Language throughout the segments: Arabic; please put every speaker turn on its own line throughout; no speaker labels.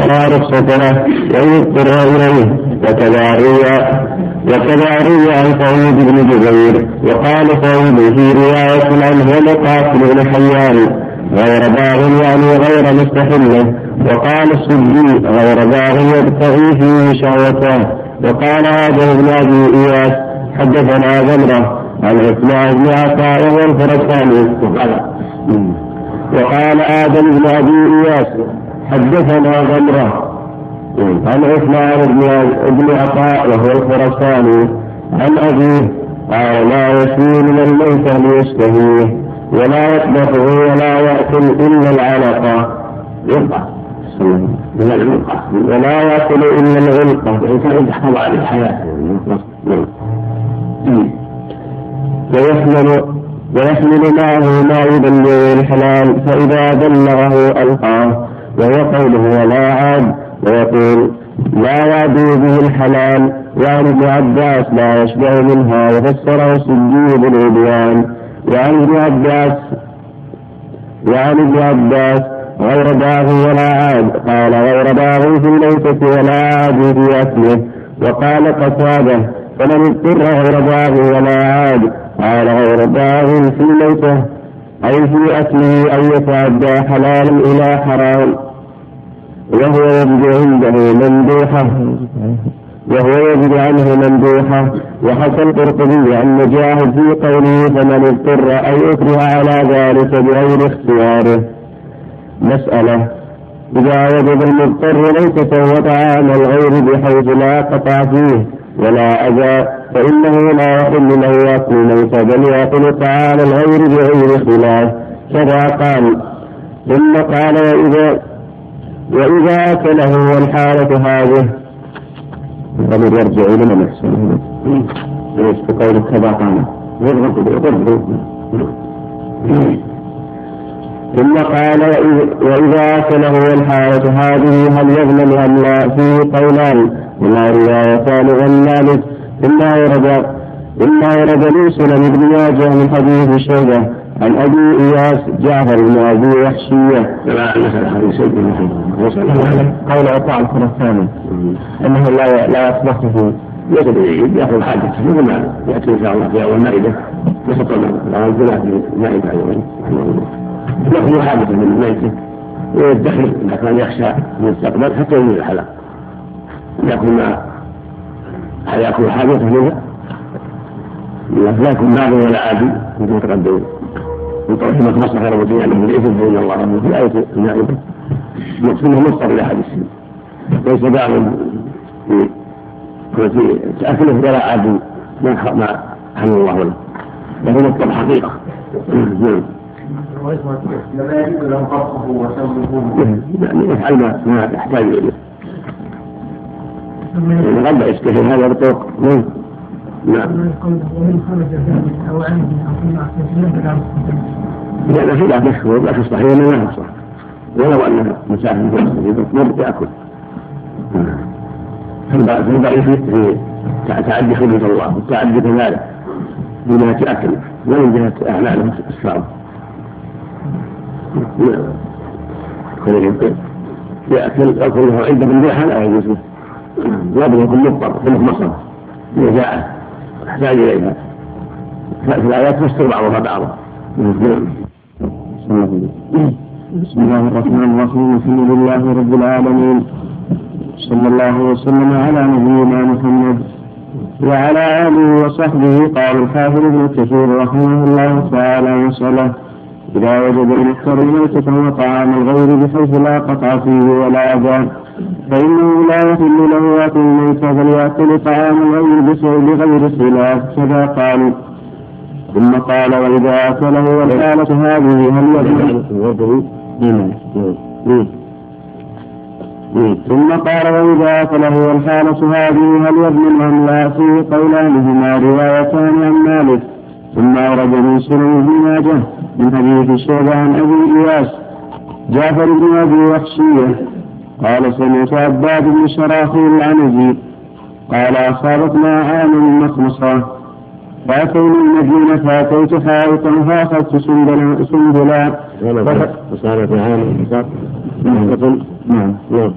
فلا رخصة له وإن اضطر إليه وكذا روى وكذا روى عن سعيد بن جبير وقال سعيد في رواية عنه ومقاتل بن حيان غير باغ يعني غير مستحل وقال السدي غير باغ يبتغي فيه شهوته وقال هذا بن أبي إياس حدثنا زمرة عن عثمان بن عطاء وهو الفرساني وقال آدم بن أبي إياس حدثنا زمره عن عثمان بن عطاء وهو الخرساني عن أبيه قال لا يسير من الميت ليشتهيه ولا يطبخه ولا يأكل إلا العلقة.
من العلقة
ولا يأكل إلا العلقة
الإنسان يحفظ على الحياة.
ويحمل ويحمل معه ما يبلغ الحلال فإذا بلغه ألقاه. وهو قوله ولا عاد ويقول لا يعدو به الحلال وعن ابن عباس لا يشبع منها وفسره السجي بالعدوان وعن ابن عباس وعن ابن عباس غير باغ ولا عاد قال غير باغ في الميتة ولا عاد في أكله. وقال قتادة فمن اضطر غير باغ ولا عاد قال غير باغ في الميتة أي في أكله أن يتعدى حلال إلى حرام. وهو يجد عنده مندوحة. وهو يجد عنه مندوحة. وحكى القرطبي عن مجاهد في قوله فمن اضطر أن يكره على ذلك بغير اختياره. مسألة. إذا وجد المضطر ميتة وطعام الغير بحيث لا قطع فيه ولا أذى فإنه لا يحل له يأكل الميت بل يأكل طعام الغير بغير خلاف كذا قال. ثم قال وإذا وإذا أكله والحالة هذه الضمير يرجع إلى من أحسن ليش؟ بقول كذا ثم قال وإذا أكله والحالة هذه هل يظلم أم لا؟ فيه قولان. وما روايتان عن مالك. ثم ورد ثم ورد لي سنن ابن ماجه من حديث شيبة عن أبي إياس جعفر بن أبي وحشيه.
لا سيدنا
قول عطاء الخرساني أنه لا لا فيه.
يجب يأخذ حاجته مثل ما يأتي إن شاء الله في أول مائدة. يحط الغنى في المائده أيضا يأخذ حاجته من ميته ويدخر اذا كان يخشى المستقبل حتى ينزل الحلق. ياكل ما ياكل حاجته منه لكن بعض ولا عادي مثل ما تقدم من طريق مصلحة ربوبيه انه الاثم فان الله في آية المائده انه مصدر إلى حديث ليس بعض في تاكله ولا عاد ما ما حمل الله له. له مصدر حقيقة. نعم. يعني يفعل ما يحتاج إليه. يعني يشتهي هذا بطرق نعم. نعم. لأن خلاف مشهور لكن صحيح أنه ما يصح ولو أن مسافة في مر يأكل فالضعيف في تعدي حدود الله والتعدي كذلك من جهة أكل ومن جهة أعماله الصعب يأكل يأكل عند مندوحا لا يجوز له لابد يكون مضطر مخمصة إذا جاء يحتاج إليها. في الآيات تفسر بعضها بعضا. بسم الله الرحمن الرحيم. الحمد لله رب العالمين صلى الله وسلم على نبينا محمد وعلى آله وصحبه قال الحافظ ابن كثير رحمه الله تعالى مسألة إذا وجد المحتر ميتة وطعام الغير بحيث لا قطع فيه ولا أذى فإنه لا يحل له أكل الميت بل يأكل طعام الغير بغير خلاف. كذا قالوا ثم قال وإذا أكله والحالة هذه هل يجوز؟ ثم قال وإذا أكله والحالة هذه هل يضمن أم لا فيه قولانهما روايتان عن مالك؟ ثم أورد من سنن ابن ماجه من حديث الشعبة عن أبي إياس جعفر بن أبي وحشية. قال سمعت عباد بن شراحيل العنزي قال أصابتنا عام مخمصة. فأتينا المدينة فأتيت حائطا فأخذت سنبلا سنبلا وصارت عام نعم. نعم.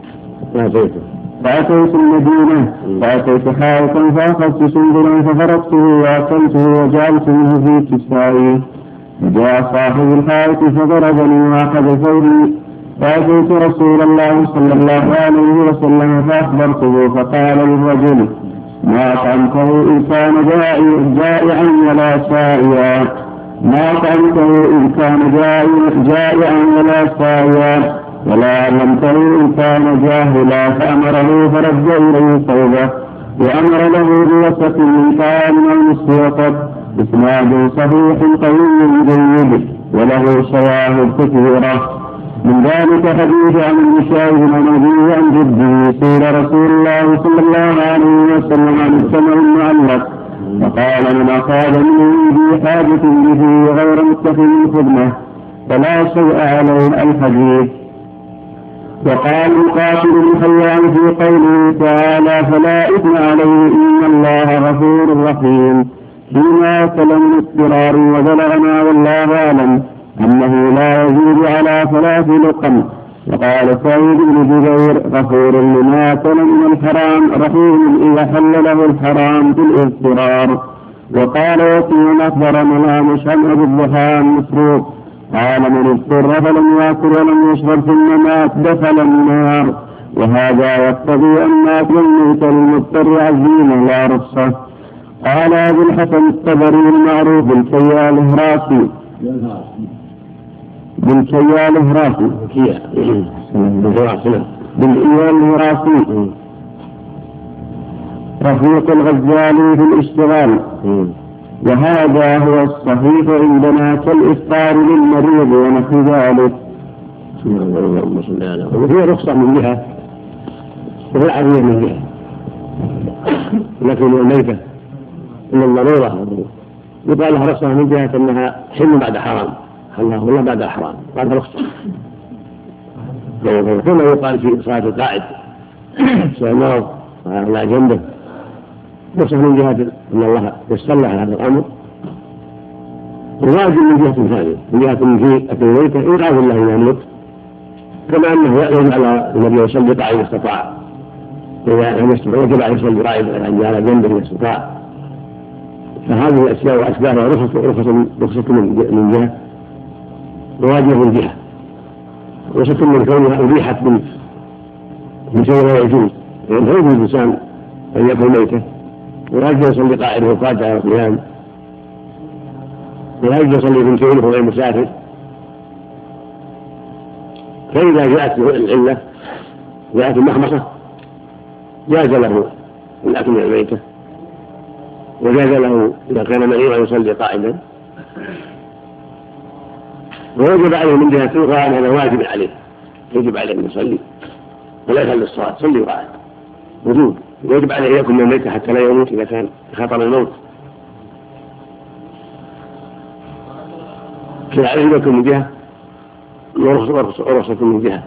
فأتيت المدينة فأتيت حائطا فأخذت سندلا ففرقته وأكلته وجعلت منه في كسائي فجاء صاحب الحائط فضربني وأخذ ثوبي فأتيت رسول الله صلى الله عليه وسلم فأخبرته فقال للرجل ما أطعمته إن كان جائعا ولا سائيا ما أطعمته إن كان جائعا ولا سائيا ولا علمته إن كان جاهلا. فأمره فرد إليه ثوبه وأمر له بوسط من طعام نصف إسناد صحيح قوي جيد. وله شواهد كثيرة. من ذلك حديث عن المشاهد عن أبيه عن جده سئل رسول الله صلى الله عليه وسلم عن السمع المعلق فقال من أصاب من عنده حاجة به غير متخذ خدمة فلا شيء عليه الحديث. وقال القاتل بن في قوله تعالى فلا إثم عليه إن الله غفور رحيم. فيما من اضطرار وبلغنا والله أعلم. أنه لا يزيد على ثلاث لقم وقال سعيد بن جبير غفور لما أكل من الحرام رحيم إذا حل له الحرام بالاضطرار. وقال يتيم أخبرنا الأعمش عن أبي الضحى قال من اضطر فلم يأكل ولم يشرب ثم مات دخل النار. وهذا يقتضي أن أكل الميت للمضطر عزيمة لا رخصة. قال أبو الحسن الطبري المعروف بالكيال الهراسي. بالكيال الهراسي. بالكيال الهراسي. رفيق الغزالي في الاشتغال. وهذا هو الصحيح عندنا كالإفطار للمريض ونحو ذلك.
وفي رخصة من جهة. وفي العافية من جهة. لكن الميتة من الضرورة. يقال لها رخصة من جهة أنها حل بعد حرام. حلها ولا بعد الحرام بعد رخصة كما يقال في صلاة القائد سيمر على جنبه. نصح من جهة أن الله يسر على هذا الأمر. وواجب من جهة ثانية من جهة من أكل الميتة إنقاذ الله من يملك كما أنه يجب على النبي يصلي قاعد استطاع. إذا لم يستطع وجب عليه يصلي قاعد على جنبه إن استطاع. فهذه الأشياء وأشباهها رخصة رخصة رخصة من جهة من جهة رخصة من كونها أبيحت من من شيء لا يجوز. لأن يعني يجوز الإنسان أن يكون ميتة. ويجوز يصلي قاعد وقاعد على القيام. ويجوز يصلي من كونه غير مسافر. فإذا جاءت العلة جاءت المخمصة جاز له الأكل من الميتة وجاز له إذا كان مريضا يصلي قائدا ويجب عليه من جهة أخرى أن هذا واجب عليه. يجب عليه أن يصلي. ولا يخلي الصلاة. صلي قائد وجود. يجب عليه أن يكون الميت حتى لا يموت إذا كان خطر الموت. كذا عليه يكون من جهة. ورخصة من جهة.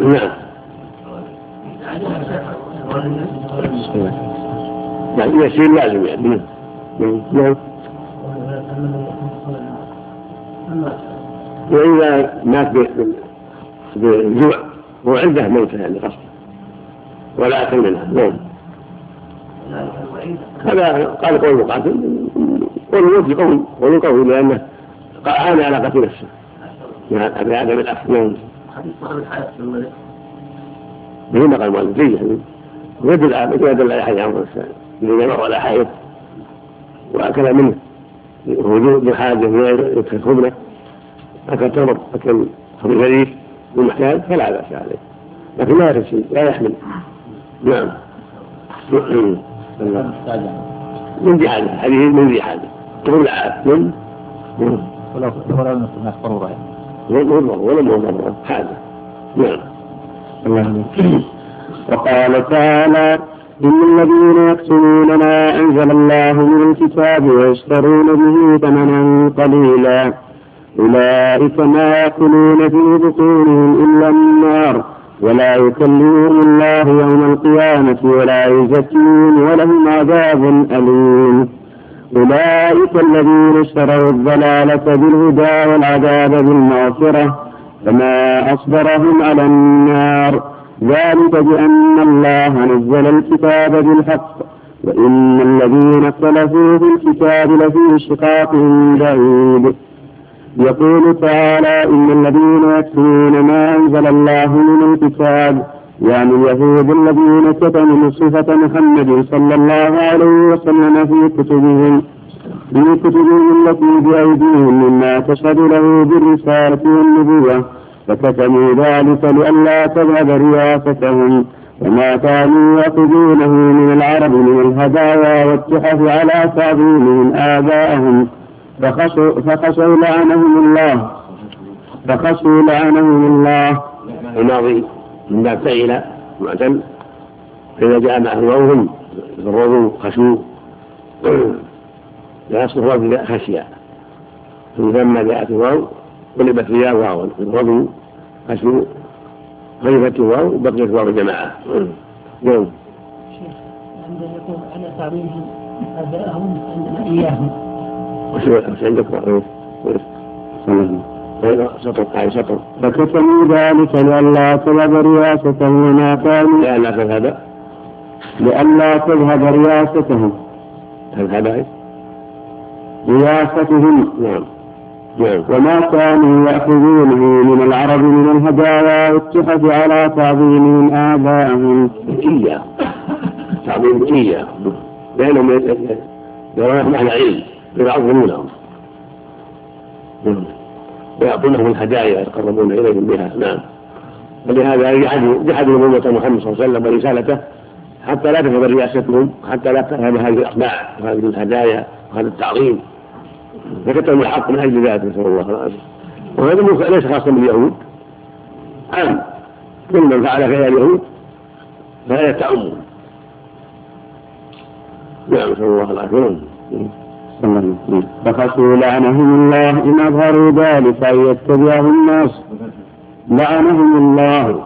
نعم. نعم يسير لازم يعني. نعم, نعم. وإذا مات بالجوع هو عنده موتة يعني قصد ولا أكل منها نعم. هذا قال قول المقاتل والموت قول قول قوي لأنه عانى على قتل نفسه بعدم العفو نعم. بهما قال المؤلف جيد يدل يدل على حديث عمرو الذي مر على حائط وأكل منه. وجود الحاجة يدخل خبره اكل تمر اكل خبز غريب ومحتاج فلا بأس عليه. لكن لا يرسل لا يحمل. نعم. من ذي حاجة؟ هذه من ذي حاجة. تقول العاد من؟ ولو ولو الناس ضرورة ولا مو ضرورة حاجة. نعم.
وقال تعالى إن الذين يكتمون ما أنزل الله من الكتاب ويشترون به ثمنا قليلا. أولئك ما يأكلون في بطونهم إلا النار ولا يكلمهم الله يوم القيامة ولا يزكيهم ولهم عذاب أليم. أولئك الذين اشتروا الضلالة بالهدى والعذاب بالمغفرة فما أصبرهم على النار. ذلك بأن الله نزل الكتاب بالحق وإن الذين اختلفوا في الكتاب لفي شقاق بعيد. يقول تعالى إن الذين يكتمون ما أنزل الله من الكتاب يعني اليهود الذين كتموا صفة محمد صلى الله عليه وسلم في كتبهم في كتبهم التي بأيديهم مما تشهد له بالرسالة والنبوة فكتموا ذلك لئلا تذهب رياستهم وما كانوا يأخذونه من العرب من الهدايا والتحف على تعظيمهم آباءهم. فخشوا, فخشوا لعنهم الله. فخشوا لعنهم الله.
الماضي من باب فعل معتل. فإذا جاء معه واو الرضو خشوع لا يصلح في خشية. لما جاءت الواو قلبت فيها واو. الرضو خشوع خلفت الواو بقيت واو الجماعة
نعم عندما يقول على تعظيمهم آباءهم عندنا إياهم. وش
عندك
فكتموا ذلك لئلا تذهب رياستهم وما كانوا
لئلا تذهب
لئلا تذهب رياستهم
تذهب
رياستهم
نعم نعم
وما كانوا يأخذونه من العرب من الهدايا والتحف على تعظيمهم آباءهم
إياه تعظيم إياه لأنهم يرون معنى علم يعظمونهم نعم. ويعطونهم الهدايا يتقربون إليهم بها. نعم. ولهذا جحدوا جحدوا نبوة محمد صلى الله عليه وسلم ورسالته حتى لا تذهب رياستهم حتى لا تذهب هذه الأطباع وهذه الهدايا وهذا التعظيم. فكتبوا الحق من أجل ذلك نسأل الله العافية. وهذا ليس خاصا باليهود. عام. كل من فعل فعل اليهود فهي تعم. نعم نسأل الله العافية.
فخشوا لعنهم الله إن أظهروا ذلك أن يتبعه الناس. لعنهم الله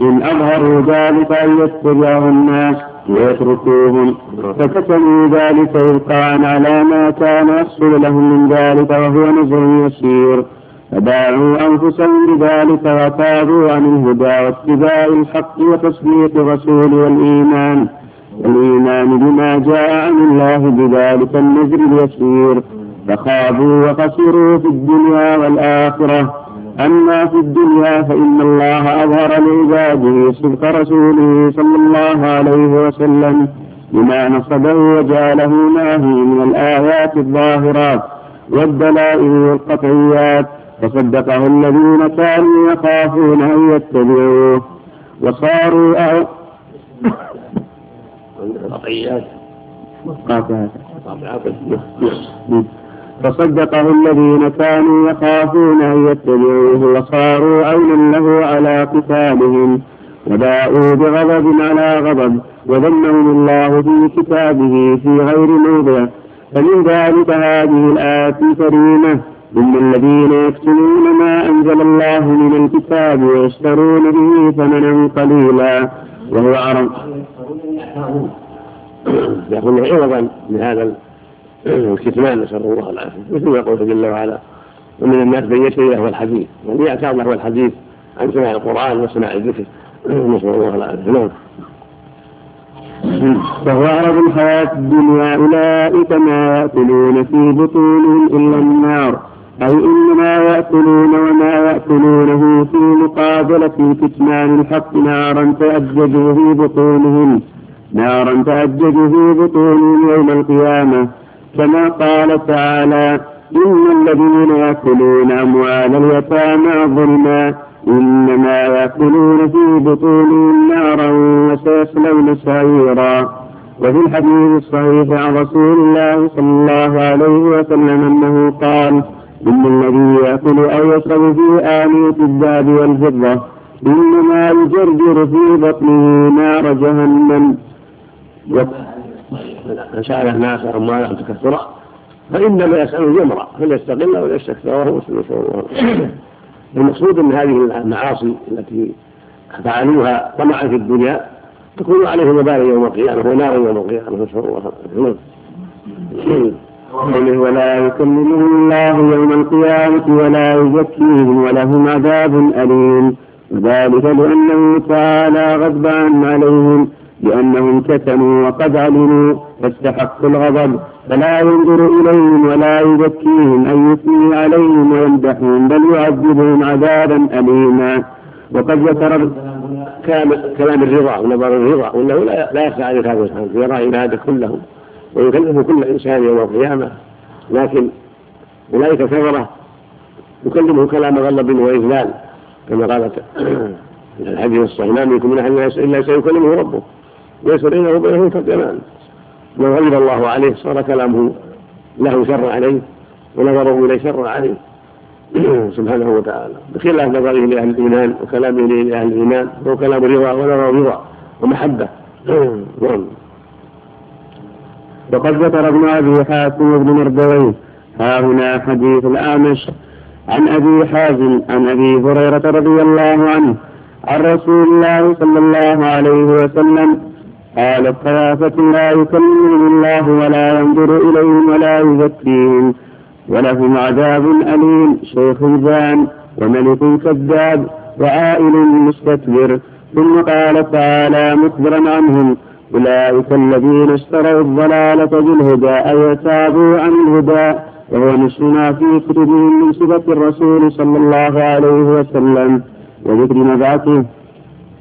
إن أظهروا ذلك أن يتبعه الناس ويتركوهم فكتموا ذلك إلقاء على ما كان يحصل لهم من ذلك وهو نزل يسير. فباعوا أنفسهم بذلك وتابوا عن الهدى واتباع الحق وتصديق الرسول والإيمان. الإيمان بما جاء عن الله بذلك النذر اليسير. فخابوا وخسروا في الدنيا والآخرة. أما في الدنيا فإن الله أظهر لعباده صدق رسوله صلى الله عليه وسلم بما نصبه وجعله معه من الآيات الظاهرات والدلائل والقطعيات فصدقه الذين كانوا يخافون أن يتبعوه. وصاروا
قطعيات
فصدقه الذين كانوا يخافون أن يتبعوه وصاروا عونا له على قتالهم وباءوا بغضب على غضب وذمهم الله في كتابه في غير موضع. فمن ذلك هذه الآية الكريمة إن الذين يكتمون ما أنزل الله من الكتاب ويشترون به ثمنا قليلا وهو عرض
يكون عوضا لهذا الكتمان نسأل الله العافية. مثل ما يقول جل وعلا ومن الناس من يشتري له الحديث. من يعتاد له الحديث عن سماع القرآن وسماع الذكر. نسأل الله العافية. نعم.
فهو عرض الحياة الدنيا أولئك ما يأكلون في بطونهم إلا النار. أي إنما يأكلون وما يأكلونه في مقابلة كتمان الحق نارا تأجج في بطونهم نارا تأجج في بطونهم يوم القيامة. كما قال تعالى إن الذين يأكلون أموال اليتامى ظلما إنما يأكلون في بطونهم نارا وسيصلون سعيرا. وفي الحديث الصحيح عن رسول الله صلى الله عليه وسلم أنه قال إن الذي يأكل أو يشرب في آنية الذهب والفضة إنما يجرجر في بطنه نار جهنم.
من سأل الناس أموالهم تكثرا فإنما يسأل جمرا فليستقل ولا يستكثر؟ وهو مسلم المقصود أن هذه المعاصي التي فعلوها طمعا في الدنيا تكون عليهم وبالا يوم القيامة ونارا يوم القيامة. نسأل الله
قوله ولا يكلمهم الله يوم القيامة ولا يزكيهم ولهم عذاب أليم. ذلك لأنه تعالى غضبان عليهم لأنهم كتموا وقد علموا فاستحقوا الغضب فلا ينظر إليهم ولا يزكيهم أن يثني عليهم ويمدحهم بل يعذبهم عذابا أليما. وقد ذكر
كلام الرضا ونظر الرضا وأنه لا يخفى على الله سبحانه يرى عباده كلهم ويكلم كل إنسان يوم القيامة لكن أولئك الكفره يكلمه كلام غلب وإذلال كما قالت الحديث الصحيح ما منكم من أحد إلا سيكلمه ربه. ليس بينه وبينه ترجمان من غضب الله عليه صار كلامه له شر عليه ونظره إليه شر عليه. سبحانه وتعالى. بخلاف نظره لأهل الإيمان وكلامه لأهل الإيمان هو كلام رضا ونظر رضا ومحبة. نعم.
وقد ذكر ابن أبي حاتم بن مردويه ها هنا حديث الاعمش عن أبي حازم عن أبي هريرة رضي الله عنه عن رسول الله صلى الله عليه وسلم قال الثلاثة لا يكلمهم الله ولا ينظر إليهم ولا يزكيهم ولهم عذاب أليم شيخ جان وملك كذاب وعائل مستكبر ثم قال تعالى مخبرا عنهم أولئك الذين اشتروا الضلالة بالهدى أي تابوا عن الهدى وهو نصف في كتبهم من صفة الرسول صلى الله عليه وسلم وذكر مبعثه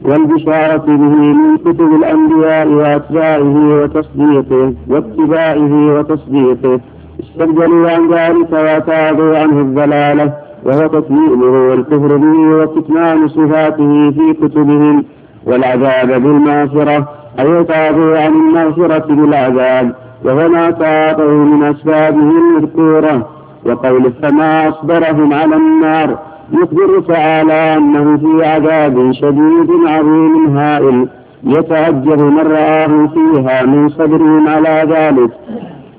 والبشارة به من كتب الأنبياء وأتباعه وتصديقه واتباعه وتصديقه. استبدلوا عن ذلك وتابوا عنه الضلالة وهو تكذيبه والكفر به وكتمان صفاته في كتبهم والعذاب بالمغفرة أي تابوا عن المغفرة بالعذاب وهو ما تعاطوا من أسبابه المذكورة وقول فما أصبرهم على النار يخبر تعالى أنه في عذاب شديد عظيم هائل يتعجب من رآه فيها من صبرهم على ذلك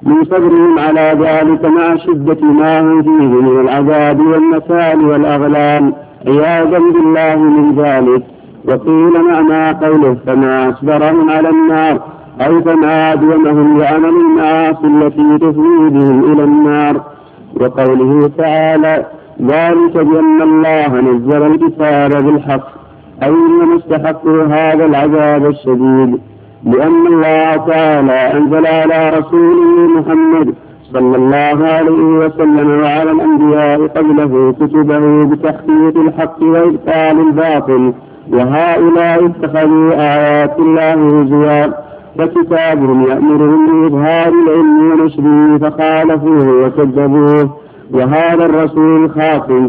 من صبرهم على ذلك مع شدة ما هم فيه من العذاب والنكال والأغلال عياذا بالله من ذلك. وقيل معنى قوله فما أصبرهم على النار أي فما أدومهم لعمل المعاصي التي تفضي بهم إلى النار. وقوله تعالى ذلك بأن الله نزل الكتاب بالحق أي إنما استحقوا هذا العذاب الشديد لأن الله تعالى أنزل على رسوله محمد صلى الله عليه وسلم وعلى الأنبياء قبله كتبه بتحقيق الحق وإبطال الباطل. وهؤلاء اتخذوا آيات الله هزوا فكتابهم يأمرهم بإظهار العلم ونشره فخالفوه وكذبوه وهذا الرسول الخاتم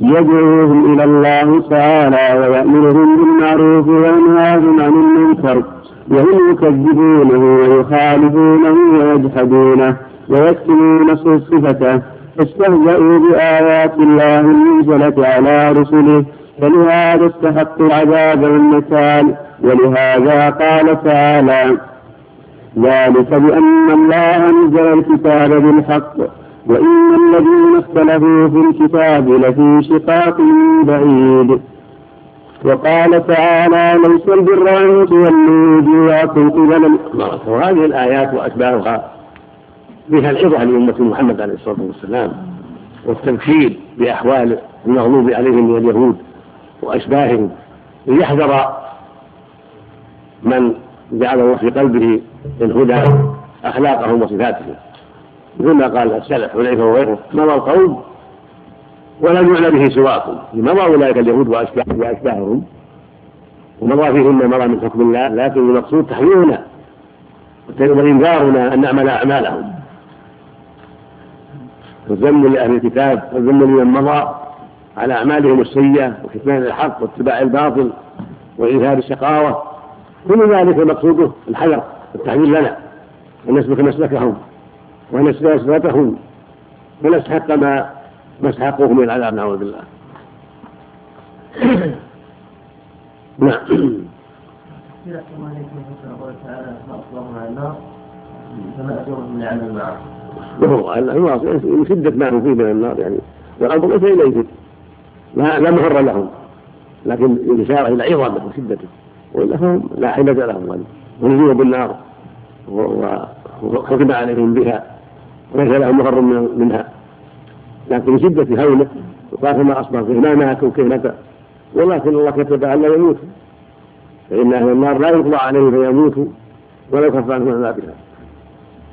يدعوهم إلى الله تعالى ويأمرهم بالمعروف وينهاهم عن المنكر وهم يكذبونه ويخالفونه ويجحدونه ويكتمون صفته فاستهزأوا بآيات الله المنزلة على رسله فلهذا استحقوا العذاب والنكال ولهذا قال تعالى ذلك بأن الله نزل الكتاب بالحق وإن الذين اختلفوا في الكتاب لفي شقاق بعيد. وقال تعالى ليس البر أن تولوا وجوهكم قبل
وهذه الآيات وأتباعها فيها العظة لأمة محمد عليه الصلاة والسلام والتذكير بأحوال المغلوب عليهم من اليهود. وأشباههم ليحذر من جعل الله في قلبه الهدى أخلاقهم وصفاتهم مثل ما قال السلف حذيفة وغيره مضى القوم ولم يعنى به سواكم مضى أولئك اليهود وأشباههم ومضى فيهم ما مضى من حكم الله لكن المقصود تحذيرنا وإنذارنا أن نعمل أعمالهم. والذم لأهل الكتاب والذم لمن مضى على أعمالهم السيئة وكتمان الحق واتباع الباطل وإيثار الشقاوة. كل ذلك مقصوده الحذر والتحذير لنا. أن نسلك مسلكهم ونسلك صفتهم ونستحق ما استحقوه من العذاب نعوذ بالله. نعم. وهو المعاصي من شدة ما هم فيه من النار يعني. والأمر ليس إليه. لا مفر لهم. لكن الإشارة إلى عظمه وشدته وإلا فهم لا حيلة لهم. ونزلوا بالنار. وختم عليهم بها. وليس لهم مفر منها. لكن شدة هوله وقال ما أصبح فيه ما مات وكيف مات ولكن الله كتب أن لا يموتوا فإن أهل النار لا يقضى عليهم فيموتوا ولا يخفى عنهم عذابها.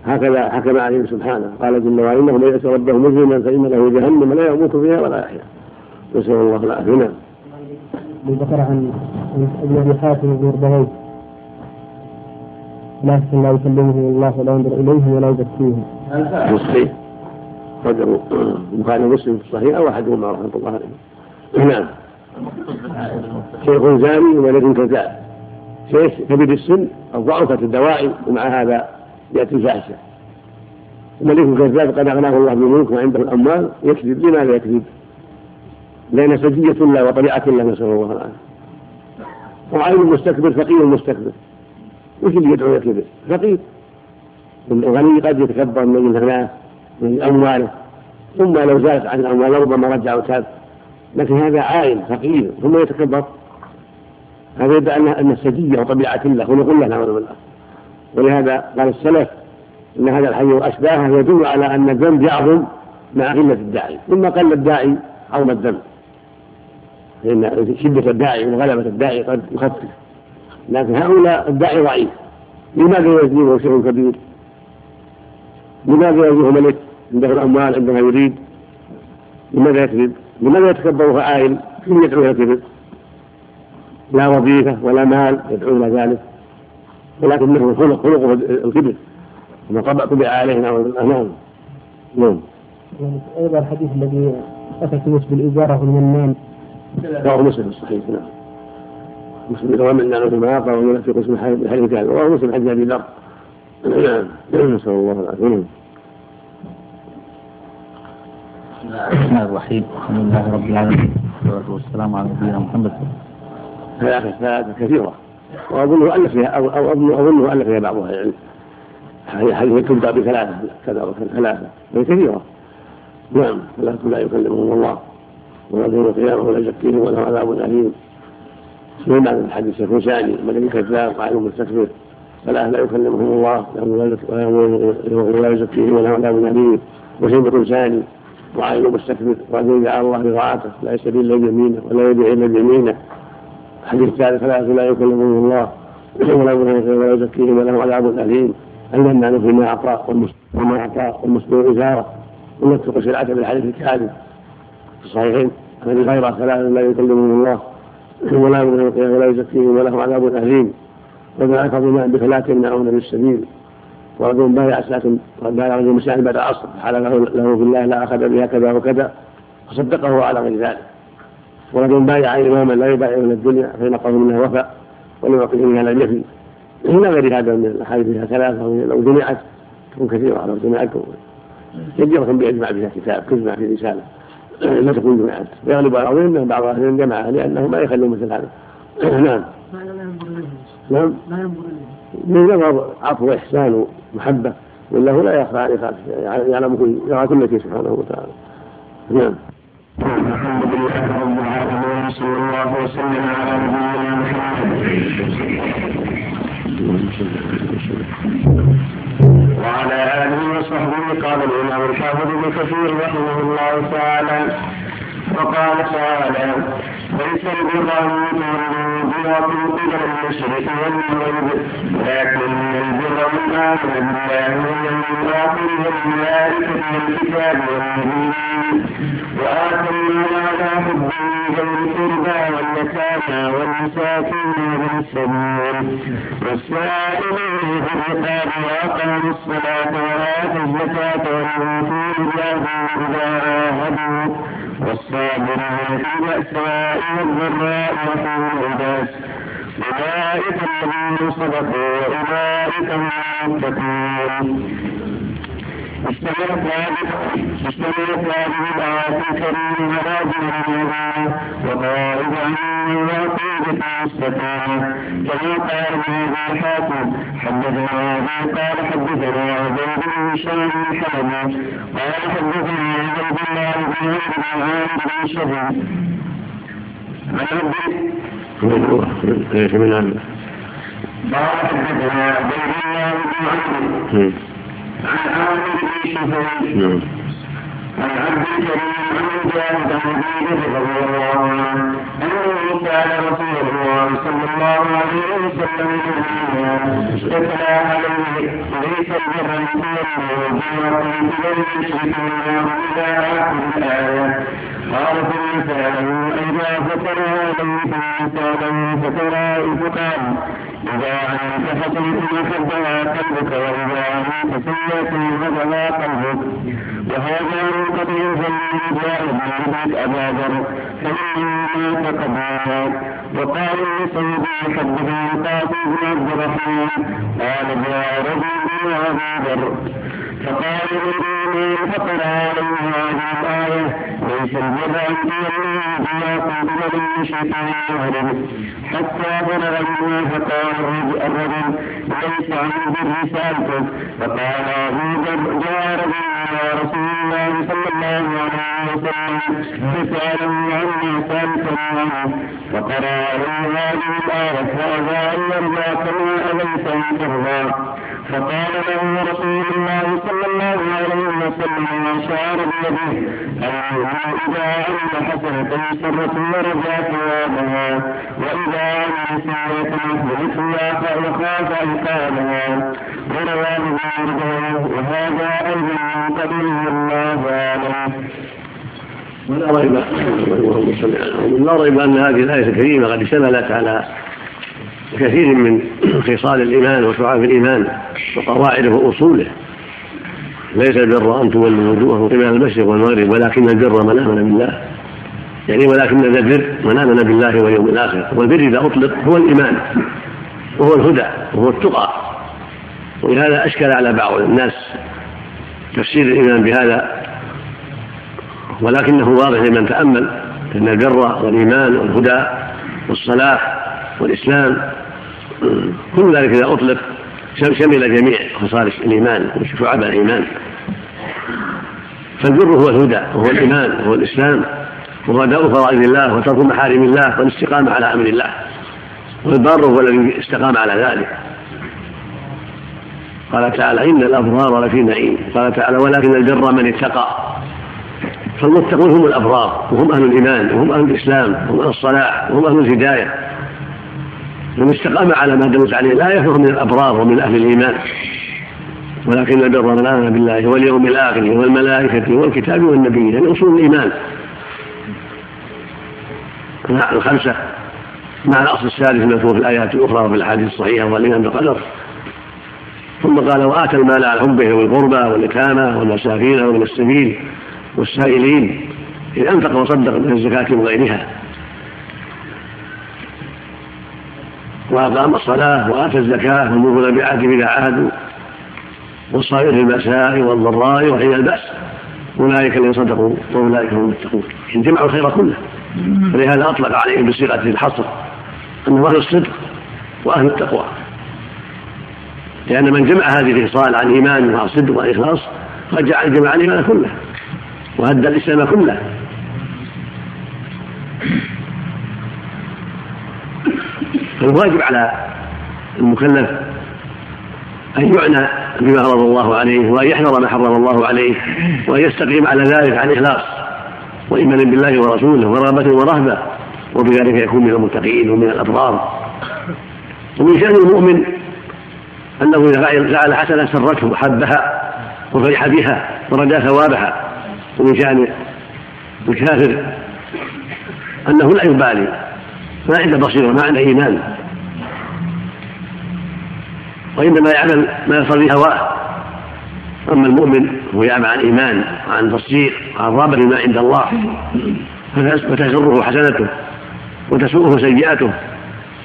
هكذا حكم عليهم سبحانه. قال جل وعلا انه من يأتي ربه مجرما فإن له جهنم لا يموت فيها ولا يحيا. نسأل الله العافية نعم
ذكر عن ابن أبي حاتم بن ربوي لكن لا يكلمهم الله ولا ينظر اليهم ولا يزكيهم.
صحيح رجعوا البخاري ومسلم في الصحيح أو أحدهما رحمة الله عليه. نعم. شيخ زاني وولد كذاب. شيخ كبير السن أو ضعفت الدواعي ومع هذا يأتي الفاحشة. ملك كذاب قد أغناه الله بملك وعنده الأموال يكذب لماذا يكذب؟ لأن سجيه الله وطبيعة الله نسأل الله العافية. وعين مستكبر فقير مستكبر. وش اللي يدعو يكذب؟ فقير. الغني قد يتكبر من الغناه من أمواله. ثم لو زالت عن الأموال ربما رجع وتاب. لكن هذا عائل فقير. ثم يتكبر. هذا يدعي ان أن السجيه وطبيعة الله خلق الله نعوذ بالله. ولهذا قال السلف إن هذا الحي واشباهه يدل على أن الذنب يعظم مع قلة الداعي. ثم قل الداعي عظم الذنب. فان شدة الداعي وغلبة الداعي قد يخفف لكن هؤلاء الداعي ضعيف لماذا يزنيه شيء كبير؟ لماذا يزنيه ملك عنده الأموال عندما يريد؟ لماذا يكذب؟ لماذا يتكبر وهو عائل؟ كيف يدعو إلى الكذب؟ لا وظيفة ولا مال يدعو إلى ذلك ولكنه خلق خلقه الكبر كما طبع طبع عليه نعم نعم
أيضا الحديث الذي اتى في والمنان
رواه مسلم الصحيح نعم. مسلم روى من نعمة ما يقرأ ومن في قسم الحديث كان رواه مسلم حديث أبي ذر. نعم. نسأل الله العافية.
بسم الله الرحيم. الحمد لله رب العالمين. والصلاة والسلام على نبينا محمد.
ثلاثة كثيرة. وأظنه ألف فيها أو أو أظنه ألف فيها بعضها يعني. حديث تبدأ بثلاثة؟ كذا وكذا ثلاثة. كثيرة. نعم. ثلاثة لا يكلمهم الله. يوم القيامة ولا يزكيهم ولا عذاب أليم. سليمان بن حديث يكون ثاني مدني كذاب قائل مستكبر ثلاثة لا يكلمهم الله ولا يزكيهم ولا عذاب أليم. وشيبة ثاني وعين مستكبر ورجل جعل الله بطاعته. لا يستدل إلا بيمينه ولا يدعي إلا بيمينه. الحديث الثالث ثلاثة لا يكلمهم الله. ولا ولا يزكيهم ولهم عذاب أليم. المنان فيما أعطى وما أعطى والمسلم إزارة؟ ونترك سلعة بالحديث الكاذب. في الصحيحين أبي هريرة ثلاثة لا يكلمهم الله ولا ولا يزكيهم ولهم عذاب أليم. وذلك بما بثلاث يمنعون بالسبيل ورجل بايع ساكن بايع رجل مساعد بعد العصر حال له, له بالله لا أخذ بها كذا وكذا. فصدقه على غير ذلك ورجل بايع إماما لا يبايع من الدنيا فنقض منها وفاء. ولم يعطيه منها لم يفي إلى غير هذا من الأحاديث فيها ثلاثة لو جمعت تكون كثيرة لو جمعت كثيرة بيجمع بها كتاب تجمع في رسالة. لا تكون جمعت ويغلب العظيم ان بعض أهل جمعها لأنه ما يخلون مثل هذا. نعم. نعم. لا ينظر اليه نظر عطف وإحسان ومحبة ولا هو لا يخفى عليه يعلم كل يرى كل شيء سبحانه وتعالى. نعم.
الحمد لله رب العالمين وصلى الله وسلم على نبينا محمد. وعلى آله وصحبه قال الإمام الحافظ ابن كثير رحمه الله تعالى وقال تعالى ليس البر ان تولوا بوجوهكم قبل المشرق والمغرب لكن البر من امن بالله واليوم الآخر والملائكة والكتاب والنبيين المال على حبه ذوي القربى واليتامى والمساكين وابن السبيل والسائلين في الرقاب واقاموا الصلاة وآتوا الزكاة والموفون بعهدهم إذا عاهدوا والصابرين في البأساء والضراء وحين البأس أولئك الذين صدقوا وأولئك هم المتقون اشتملت هذه اشتملت الكريمة على جهل وقائد عنه وعقيدة مستقيمة كما قال ابن الحاكم حدثنا أبي قال حدثنا عبيد بن هشام الحلبي قال حدثنا عبد الله بن عمرو بن عامر بن
كيف من الله
قال حدثنا عبيد الله بن عمرو عن عامر بن شهيد عن عبد الكريم عن جابر بن رضي الله عنه انه كان رسول الله صلى الله عليه وسلم اتلى عليه ليس البر ان تولوا وجوهكم إلى المشركين والى اخر الايه قال ثم ساله اذا فترى ثم ساله فترى فقال إذا علمت فصلت فدها قلبك وإذا علمت سيئة فدها قلبك وهذا منقطع فمن جاء بن أبا ذر فإنه مات قبل وقال لسيد حدثنا قاسم بن عبد الرحمن قال جاء رجل أبي ذر فقال إني فقر عليه هذه الآية ليس البر أن تولوا وجوهكم قبل المشركين المغرب حتى بلغ بنا فقال الرجل ليس عن البر سألته فقال أبو ذر جاء رجل إلى رسول الله صلى الله عليه وسلم فسأله عما سألته عنه فقرأ عليه هذه الآية فأبى أن يرضى كما أبيت أن ترضى. فقال له رسول الله صلى الله عليه وسلم واشار بيده المؤمن إذا عمل حسنه سرته ورجا ثوابها وإذا عمل سيئة اهلكها وخاف عقابها. ورواه ابن وهذا أيضا من قبله الله اعلم
ولا ريب ريب أن هذه الآية الكريمة قد اشتملت على كثير من خصال الإيمان وشعاب الإيمان وقواعده وأصوله. ليس البر أن تولوا وجوهكم قبل المشرق والمغرب ولكن البر من آمن بالله. يعني ولكن البر من آمن بالله واليوم الآخر. والبر إذا أطلق هو الإيمان وهو الهدى وهو التقى. ولهذا أشكل على بعض الناس تفسير الإيمان بهذا. ولكنه واضح لمن تأمل إن البر والإيمان والهدى والصلاح والإسلام كل ذلك إذا أطلق شمل جميع خصال الإيمان وشعب الإيمان. فالبر هو الهدى وهو الإيمان وهو الإسلام. وهو اداء فرائض الله وترك محارم الله والاستقامة على أمر الله. والبار هو الذي استقام على ذلك. قال تعالى إن الأبرار لفي نعيم. قال تعالى ولكن البر من اتقى. فالمتقون هم الأبرار وهم أهل الإيمان وهم أهل الإسلام وهم أهل الصلاح وهم أهل الهداية. من استقام على ما دلت عليه الآية فهو من الأبرار ومن أهل الإيمان. ولكن البر من امن بالله واليوم الآخر والملائكة والكتاب والنبيين يعني أصول الإيمان. الخمسة مع الأصل السادس المذكور في الآيات الأخرى وفي الأحاديث الصحيحة والايمان بالقدر ثم قال وآتى المال على حبه والقربى واليتامى والمساكين ومن السبيل والسائلين إن أنفق وصدق من الزكاة وغيرها. وأقام الصلاة وآتى الزكاة والمؤمنون بعهده إذا عاهدوا والصابر في المأساء والضراء وحين البأس. أولئك الذين صدقوا وأولئك هم المتقون. إن جمعوا الخير كله. ولهذا أطلق عليهم بصيغة الحصر أنهم أهل الصدق وأهل التقوى. لأن من جمع هذه الخصال عن إيمان وعن صدق وعن إخلاص قد جعل جمع الإيمان كله وهدى الإسلام كله. فالواجب على المكلف أن يعنى بما فرض الله عليه وأن يحذر ما حرم الله عليه وأن يستقيم على ذلك عن إخلاص وإيمان بالله ورسوله ورغبة ورهبة وبذلك يكون من المتقين ومن الأبرار. ومن شأن المؤمن أنه إذا فعل حسنة سرته وحبها وفرح بها ورجا ثوابها. ومن شأن الكافر أنه لا يبالي ما عنده بصيرة ما عنده إيمان. وإنما يعمل ما يصل هواه. أما المؤمن هو يعمل عن إيمان وعن تصديق وعن رغبة بما عند الله فتسره حسنته وتسوءه سيئته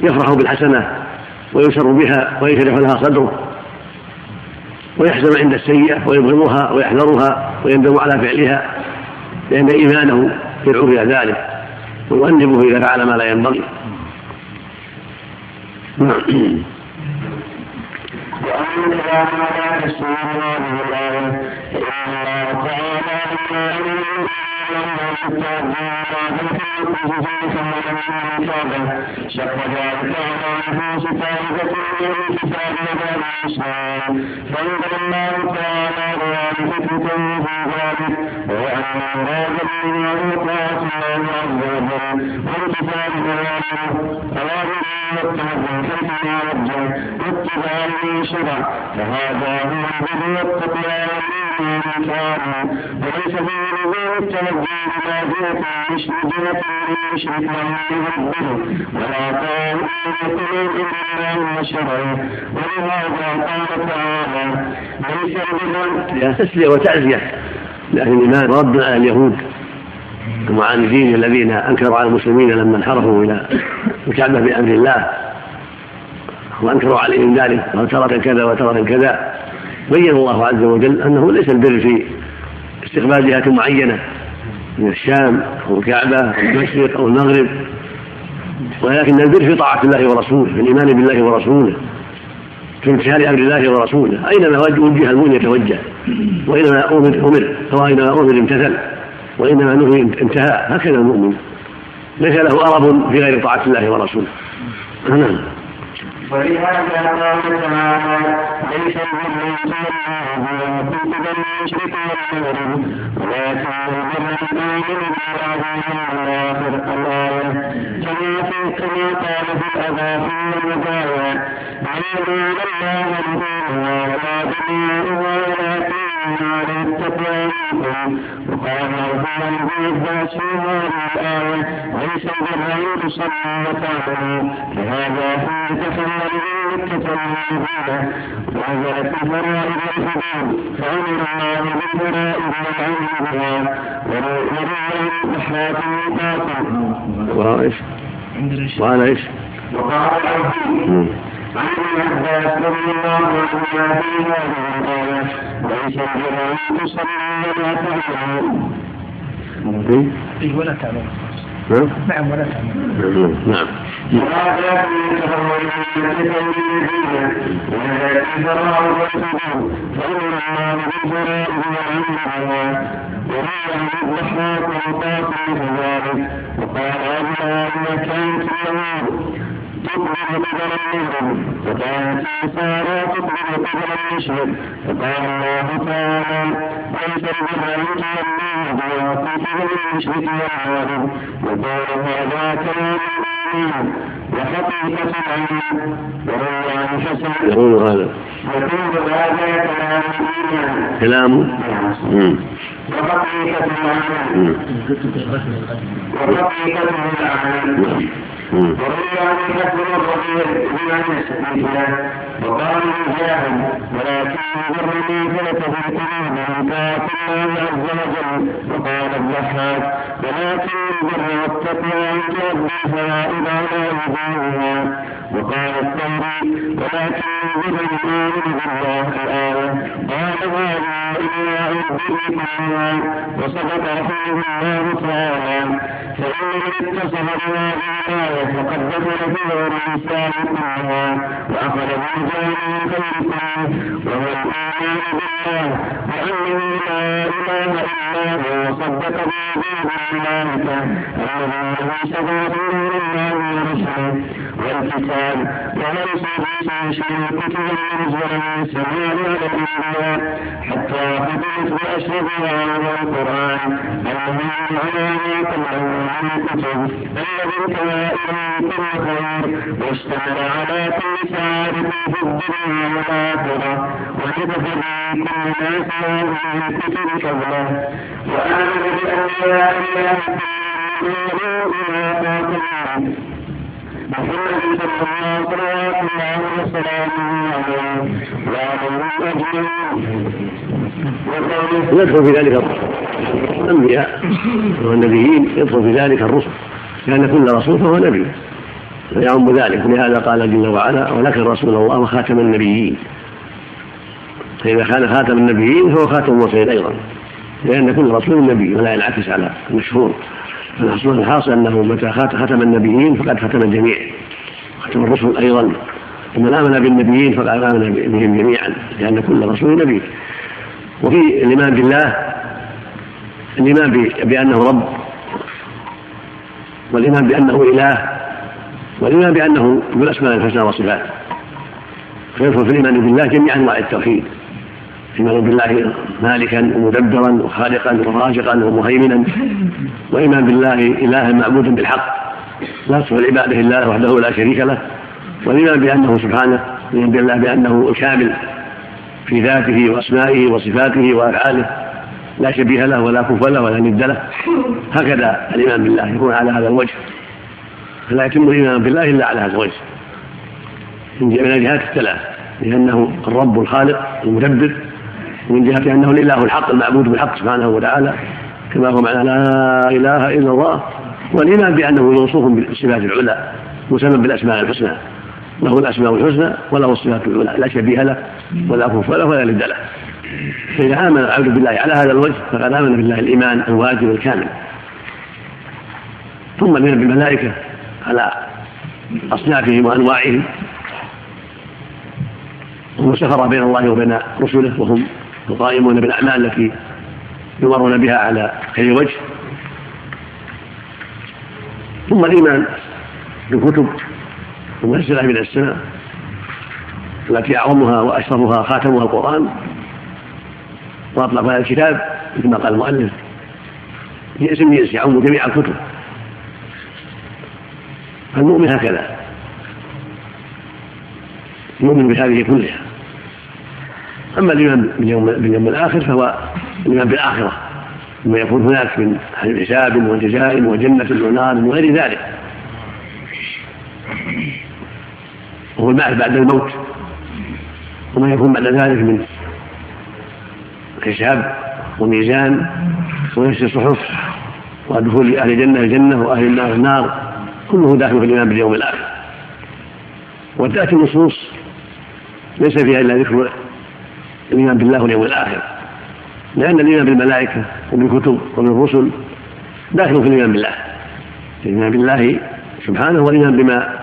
يفرح بالحسنة ويسر بها ويشرح لها صدره. ويحزن عند السيئة ويبغضها ويحذرها ويندم على فعلها لأن إيمانه يدعو إلى ذلك. ويؤنبه إذا فعل ما لا ينبغي. نعم.
وبني إسرائيل فأنزل الله شرع فهذا هو والتقوى والإيمان ولهذا قال تعالى
تسلية وتعزية لأهل الإيمان رد على اليهود المعاندين الذين أنكروا على المسلمين لما انحرفوا إلى الكعبة بأمر الله وأنكروا عليهم ذلك ترى كذا وترى كذا. بين الله عز وجل أنه ليس البر في استقبال جهة معينة من الشام أو الكعبة أو المشرق أو المغرب ولكن البر في طاعة الله ورسوله في الإيمان بالله ورسوله في امتثال أمر الله ورسوله أينما وجه المؤمن يتوجه وإنما أمر أمر وأينما أمر امتثل وإنما نهي انتهى هكذا المؤمن. ليس له أرب في غير طاعة الله ورسوله. نعم.
ولهذا قال تعالى وقال بعباس في هذه الآية ليس أن تصلوا وتعملوا لهذا تخلل بالمتة والمدينة ونزلت الفرائض والحدود فأمر الله بالفرائض بها ونهى عن الإحراف والباطل.
وإيش؟ وقال إيش؟
وقال رضي الله هذه الآية ليس أن تصلي ولا تعمل؟
ولا تعمل
نعم
ولا تعمل
نعم
المدينة وهذا الفراغ والسجود فأمر الله بالفرائض والعمل ونهى عن الضحاك والباطل كذلك وقال أبنا أن كانت وكانت المشرق فقال الله تعالى العلم وروى عن حسن
يقول هذا
يقول هذا كلام الإيمان
كلام مم.
وحقيقة العلم
مم.
وحقيقة العلم
مم.
وروي عن حسن الربيع بن انس مثله وقال مجاهد ولكن البر نافلة في القلوب من طاعة الله عز وجل وقال الضحاك ولكن البر والتقوى ان الفرائض على وجوهها وقال الثوري ولكن البر الايمان بالله الايه قال هذا إلى عبده كلها وصدق رحمه الله تعالى فان من اتصف بهذه الايه فقد دخل في غير الاسلام كلها بمجال الخير كله وهو الايمان بالله وانه لا اله الا هو وصدق بوجود الملائكه الذين هم شفاعه نور الله ورسله والكتاب وليس في شيء كتب المنزل من السماء على الانبياء حتى ختمت باشرفها وهو القران المهم على ما عن الكتب الذي كان كل خير واشتمل على كل سعادة في الدنيا والآخرة وكتب كل ما سواه من الكتب قبله وآمن بأنبياء الله
ويدخل في ذلك الرسل. الأنبياء والنبيين يدخل في ذلك الرسل. لأن كل رسول فهو نبي. فيعم ذلك. لهذا قال جل وعلا ولكن رسول الله وخاتم النبيين. فإذا كان خاتم النبيين فهو خاتم المرسلين أيضا. لأن كل رسول نبي ولا ينعكس على المشهور. الحاصل أنه متى ختم النبيين فقد ختم الجميع. ختم الرسل أيضا. ومن آمن بالنبيين فقد آمن بهم جميعا لأن كل رسول نبي. وفي الإيمان بالله الإيمان بأنه رب والإيمان بأنه إله والإيمان بأنه ذو الأسماء الحسنى والصفات. فيدخل في الإيمان بالله جميع أنواع التوحيد. إيمان بالله مالكا ومدبرا وخالقا ورازقا ومهيمنا وإيمان بالله إلها معبودا بالحق. لا تصف العبادة لله وحده لا شريك له. والإيمان بأنه سبحانه الإيمان بالله بأنه الكامل في ذاته وأسمائه وصفاته وأفعاله. لا شبيه له ولا كف له ولا ند له. هكذا الإيمان بالله يكون على هذا الوجه. فلا يتم الإيمان بالله إلا على هذا الوجه. من الجهات الثلاث لأنه الرب الخالق المدبر ومن جهة أنه الإله الحق المعبود بالحق سبحانه وتعالى كما هو معنى لا إله إلا الله والإيمان بأنه موصوف بالصفات العلى مسمى بالأسماء الحسنى له الأسماء الحسنى وله الصفات العلى لا شبيه له ولا كف له ولا لد له. فإذا آمن العبد بالله على هذا الوجه فقد آمن بالله الإيمان الواجب الكامل. ثم الإيمان بالملائكة على أصنافهم وأنواعهم هم سفر بين الله وبين رسله وهم القائمون بالأعمال التي يمرون بها على خير وجه. ثم الإيمان بالكتب المنزلة من السماء التي أعظمها وأشرفها خاتمها القرآن وأطلق هذا الكتاب مثل ما قال المؤلف. اسم جنس يعم جميع الكتب. فالمؤمن هكذا. يؤمن بهذه كلها. أما الإيمان باليوم, باليوم الآخر فهو الإيمان بالآخرة ثم يكون هناك من حساب وجزاء وجنة ونار وغير ذلك. وهو البعث بعد الموت. وما يكون بعد ذلك من حساب وميزان ونفس الصحف ودخول أهل الجنة الجنة وأهل النار النار كله داخل في الإيمان باليوم الآخر. وتأتي النصوص ليس فيها إلا ذكر الإيمان بالله واليوم الآخر. لأن الإيمان بالملائكة وبالكتب وبالرسل داخل في الإيمان بالله. الإيمان بالله سبحانه والإيمان بما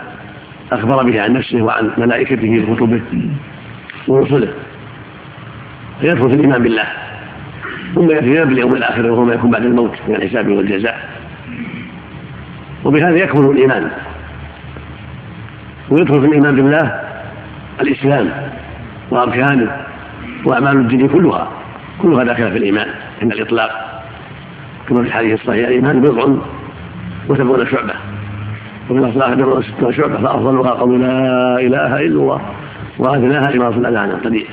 أخبر به عن نفسه وعن ملائكته وكتبه ورسله. فيدخل في الإيمان بالله. ثم يأتي باليوم الآخر وهو ما يكون بعد الموت من الحساب والجزاء. وبهذا يكمل الإيمان. ويدخل في الإيمان بالله الإسلام وأركانه وأعمال الدين كلها كلها داخلة في الإيمان عند الإطلاق. كما في الحديث الصحيح الإيمان بضع وسبعون شعبة. وفي الأصلاح بضع وستون شعبة فأفضلها قول لا إله إلا الله وأدناها إمارة الأذى عن الطريق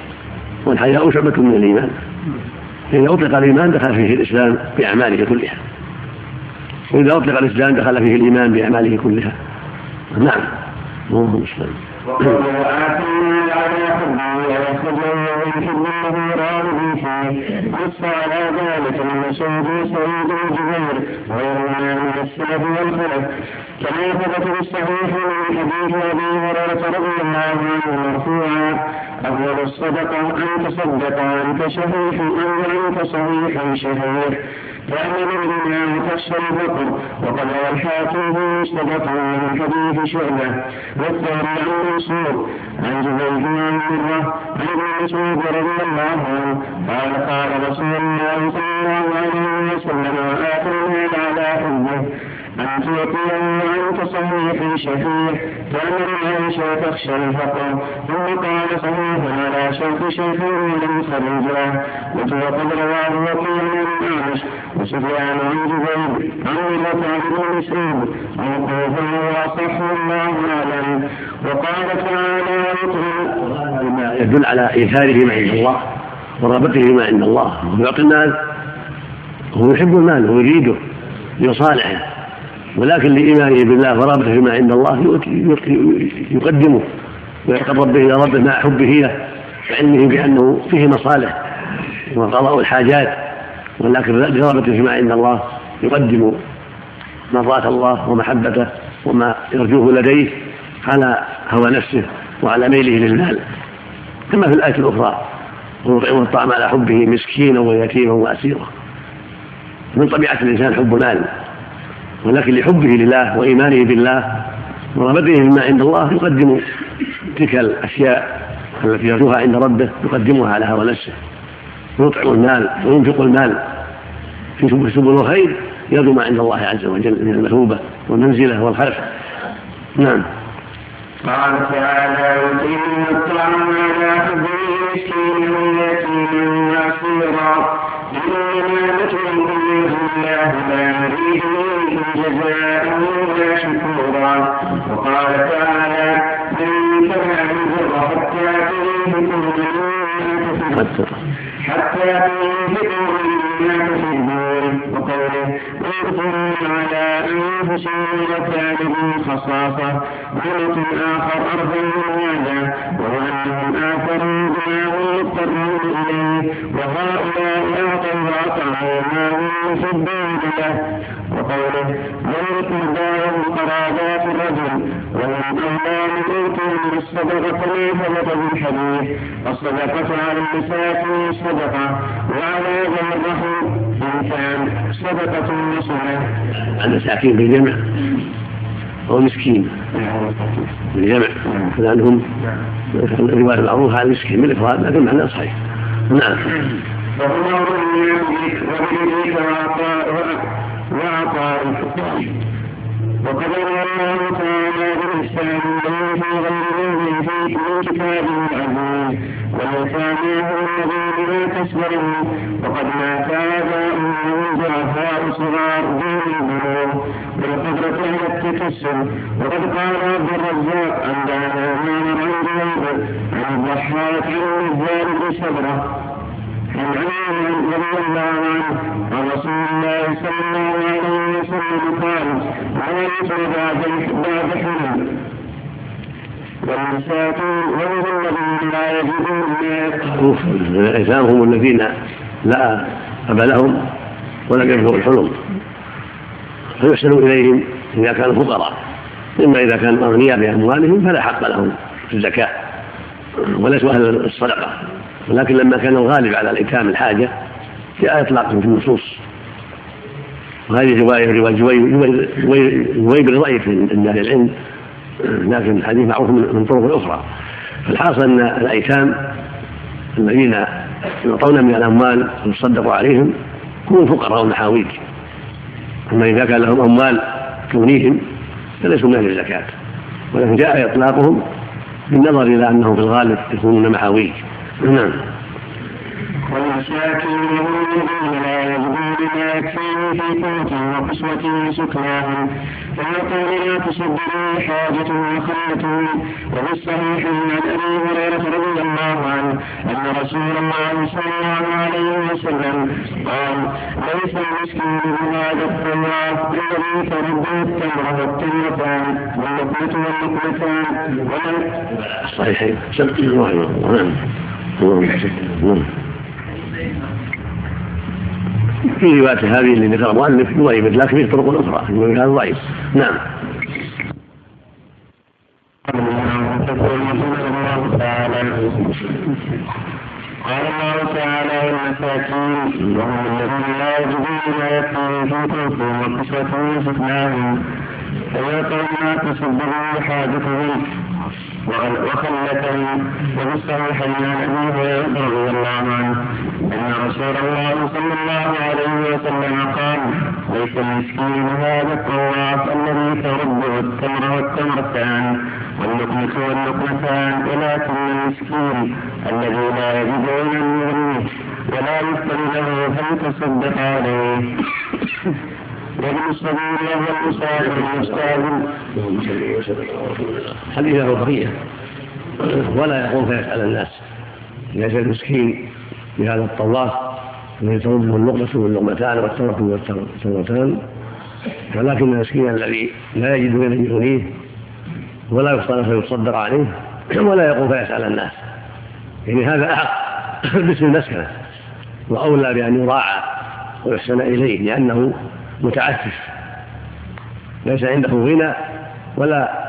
والحياء شعبة من الإيمان. فإذا أطلق الإيمان دخل فيه الإسلام بأعماله كلها. وإذا أطلق الإسلام دخل فيه الإيمان بأعماله كلها. نعم اللهم المسلم
وقالوا كما ثبت في الصحيح من حديث أبي هريرة رضي الله عنه مرفوعا افضل الصدقه ان تصدق وانت شهيح أو انت صحيح شهير فأمر بما وخص الفقر وقد روى الحاكم في مستدرك من حديث شعبة. والثاني عن منصور عن زبيد عن مرة عن ابن مسعود رضي الله عنه قال قال رسول الله صلى الله عليه وسلم المال على حبه أن تعطيه وأنت صحيح شفيع تأمر العيش وتخشى الفقر ثم قال صحيح على شرط شيخ ولم خرجه وقد رواه وكيل بن أعمش وسفيان عن جبير عن مرة بن مسعود موقوفا وأصح الله أعلم وقال تعالى
يدل على إيثاره ما عند الله ورغبته ما عند الله. ويعطي المال هو يحب المال ويريده لصالحه ولكن لإيمانه بالله ورغبته فيما عند الله يقدمه. ويتقرب به إلى ربه مع حبه له وعلمه بأنه فيه مصالح وقضاء الحاجات ولكن لرغبته فيما عند الله يقدم مرضاة الله ومحبته وما يرجوه لديه على هوى نفسه وعلى ميله للمال. كما في الآية الأخرى ويطعم الطعام على حبه مسكينا ويتيما وأسيرا. من طبيعة الإنسان حب المال. ولكن لحبه لله وإيمانه بالله ورغبته مما عند الله يقدم تلك الأشياء التي يرجوها عند ربه يقدمها على هوى نفسه ويطعم المال وينفق المال. في سبل الخير يرجو ما عند الله عز وجل من المثوبة والمنزلة والخلف. نعم.
قال تعالى يقيم الطعام على حبه مسكينا ويتيما واسيرا نطعمكم من الله لا نريد منكم جزاء ولا شكورا وقال تعالى من تبع البر حتى تنفقوا حتى تنفقوا مما تحبون وقوله ويؤثرون على أنفسهم وكانوا خصاصة ولكم اخر أرضا من هذا وهو انهم اثروا بما هم مضطرون إليه وهؤلاء أعطوا واطعوا ما هم يحبون له وقوله ذلك مقدار قرابات الرجل ومن أولى من من الصدقة ما ثبت بالحديث الصدقة على المساكين صدقة وعلى صدقة وصلة.
المساكين بالجمع هو مسكين. بالجمع لأنهم الرواية المعروفة على المسكين بالإفراد لكن معنى صحيح. نعم.
وقدر الله تعالى بالإحسان له في غير في من كتابه العزيز واليتامى هم الذين لا تسبرون وقد مات آباؤهم وهم ضعفاء صغار دون البلوغ بالقدرة على التكسر وقد قال عبد الرزاق أنبأنا عمر عن عن الضحاك عن النزال بن سبرة عن رسول الله صلى الله عليه وسلم قال الذين لا يجدون
هم الذين لا أب لهم ولم يبلغوا الحلم. فيحسن إليهم إذا كانوا فقراء إما إذا كانوا أغنياء بأموالهم فلا حق لهم في الزكاة وليسوا أهل الصدقة. ولكن لما كان الغالب على الإيتام الحاجة جاء إطلاقهم في النصوص. وهذه رواية رواية جويب ضعيف عند أهل العلم. لكن الحديث معروف من طرق أخرى. فالحاصل أن الأيتام الذين يعطون من الأموال ويصدق عليهم هم فقراء المحاويج أما إذا كان لهم أموال تغنيهم فليسوا من أهل الزكاة. ولكن جاء إطلاقهم بالنظر إلى أنهم في الغالب يكونون محاويج. نعم.
والمساكين الذين لا يجدون ما يكفيهم في قوتهم وكسوتهم وسكناهم فيقول لا تصدروا حاجتهم وخلتهم وفي الصحيح عن أبي هريرة رضي الله عنه أن رسول الله صلى الله عليه وسلم قال ليس المسكين بهذا الطواف الذي ترده التمر والتمرتان واللقمة واللقمتان.
صحيح. في رواية هذه اللي ذكر المؤلف ضعيفة لكن في طرق أخرى يقول هذا ضعيف. نعم.
قال الله تعالى المساكين وهم الذين لا يجدون يكفيهم في كوفهم وكسوتهم وسكناهم فيا قوم تصدقوا حاجتهم وخلته وفي الصحيحين عن ابي هريره رضي الله عنه. إن رسول الله صلى الله عليه وسلم قال ليس المسكين هذا الطواف الذي ترده التمر والتمرتان واللقمة واللقمتان ولكن المسكين الذي لا يجدون من يغنيه ولا يفتن له فلتصدق عليه.
حديث له بقيه ولا يقوم فيسأل الناس. ليس المسكين بهذا الطواف الذي ترده اللقمة واللقمتان والتمرة والتمرتان ولكن المسكين الذي لا يجد من يغنيه ولا يفطر فيصدق عليه ولا يقوم فيسأل الناس. يعني هذا أحق باسم المسكنة. وأولى بأن يراعى ويحسن إليه لأنه متعفف ليس عنده غنى ولا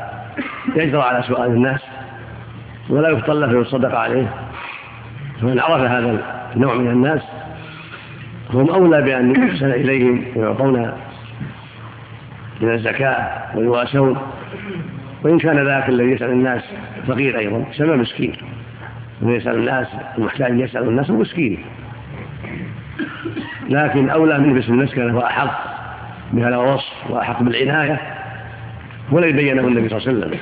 يجرى على سؤال الناس ولا يفطن له فيصدق عليه. فمن عرف هذا النوع من الناس هم أولى بأن يحسن إليهم ويعطون من الزكاة ويواسون. وإن كان ذاك الذي يسأل الناس فقير أيضا يسمى مسكين. من يسأل الناس المحتاج يسأل الناس مسكين. لكن أولى منه باسم المسكنة وأحق. بهذا الوصف وأحق بالعناية ولن بينه النبي صلى الله عليه وسلم.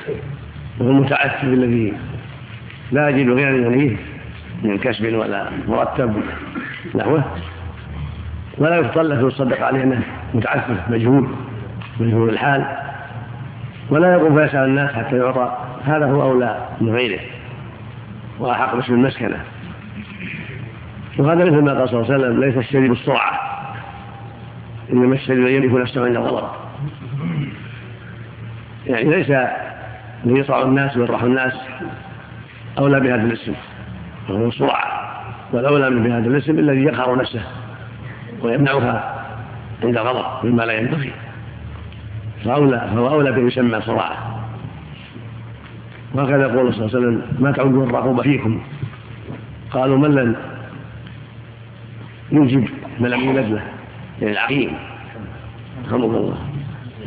وهو المتعفف الذي لا يجد غير يغنيه من كسب ولا مرتب نحوه. ولا له يصدق عليه أنه متعفف مجهول مجهول الحال. ولا يقوم فيسأل الناس حتى يعطى. هذا هو أولى من غيره وأحق باسم المسكنة. وهذا مثل ما قال صلى الله عليه وسلم ليس الشريف بالسرعه انما الشريف يملك نفسه عند الغضب يعني ليس ليطع الناس ويطرح الناس أولى بهذا الاسم وهو السرعه والاولى من بهذا الاسم الذي يقهر نفسه ويمنعها عند الغضب مما لا ينبغي. فأولى فهو أولى بأن يسمى صراعة وهكذا يقول صلى الله عليه وسلم ما تعدون الرقوب فيكم. قالوا من لم يجب من لم يولد له العقيم رحمه الله.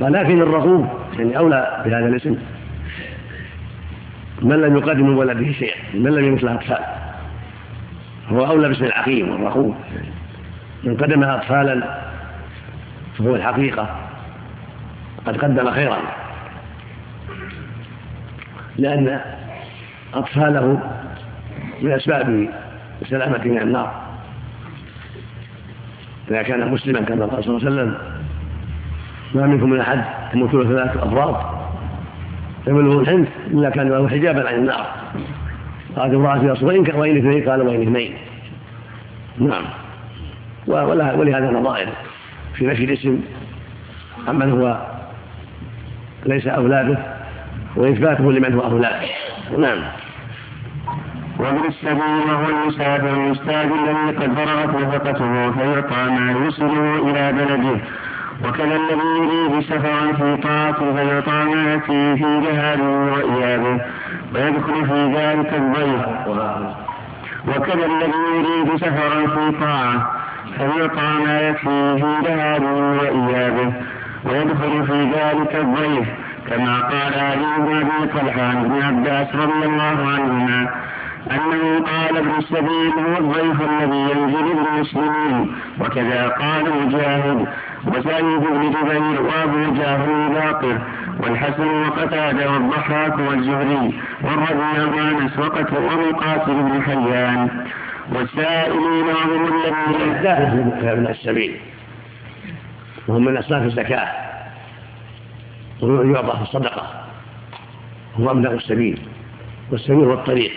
ولكن الرقوب يعني أولى بهذا الاسم. من لم يقدم من ولده شيئا من لم له أطفال. هو أولى باسم العقيم والرقوب من قدمها أطفالا فهو الحقيقة. قد قدم خيرا. لأن أطفاله من أسباب السلامة من النار. إذا كان مسلما كما قال صلى الله عليه وسلم ما منكم من أحد تموت له ثلاثة أفراد يبلغ الحنث إلا كان له حجابا عن النار. قالت امرأة يا وإن وإن اثنين قال وإن اثنين. نعم. ولهذا نظائر في نفي الاسم. عمن هو ليس أولاده وإثباته لمن هو أولاده نعم.
وابن السبيل وهو المسافر المستاذ الذي قد فرغت نفقته فيعطى ما يوصله إلى بلده. وكذا الذي يريد سفرا في طاعة فيعطى ما يأتيه في جهاده وإيابه. ويدخل في ذلك الضيف وكذا الذي يريد سفرا في طاعة فيعطى ما يكفيه في ذهابه وإيابه. ويدخل في ذلك الضيف. كما قال علي بن أبي طلحة بن عباس رضي الله عنهما أنه قال ابن السبيل هو الضيف الذي ينزل بالمسلمين وكذا قال مجاهد وسعيد بن جبير وأبو جهل باقر والحسن وقتادة والضحاك والزهري والربيع وأنس وقتل ومقاتل بن حيان والسائلين وهم الذين
في ابن السبيل. وهم من أصناف الزكاة. ويعطى في الصدقة. هو أبناء السبيل. والسبيل هو الطريق.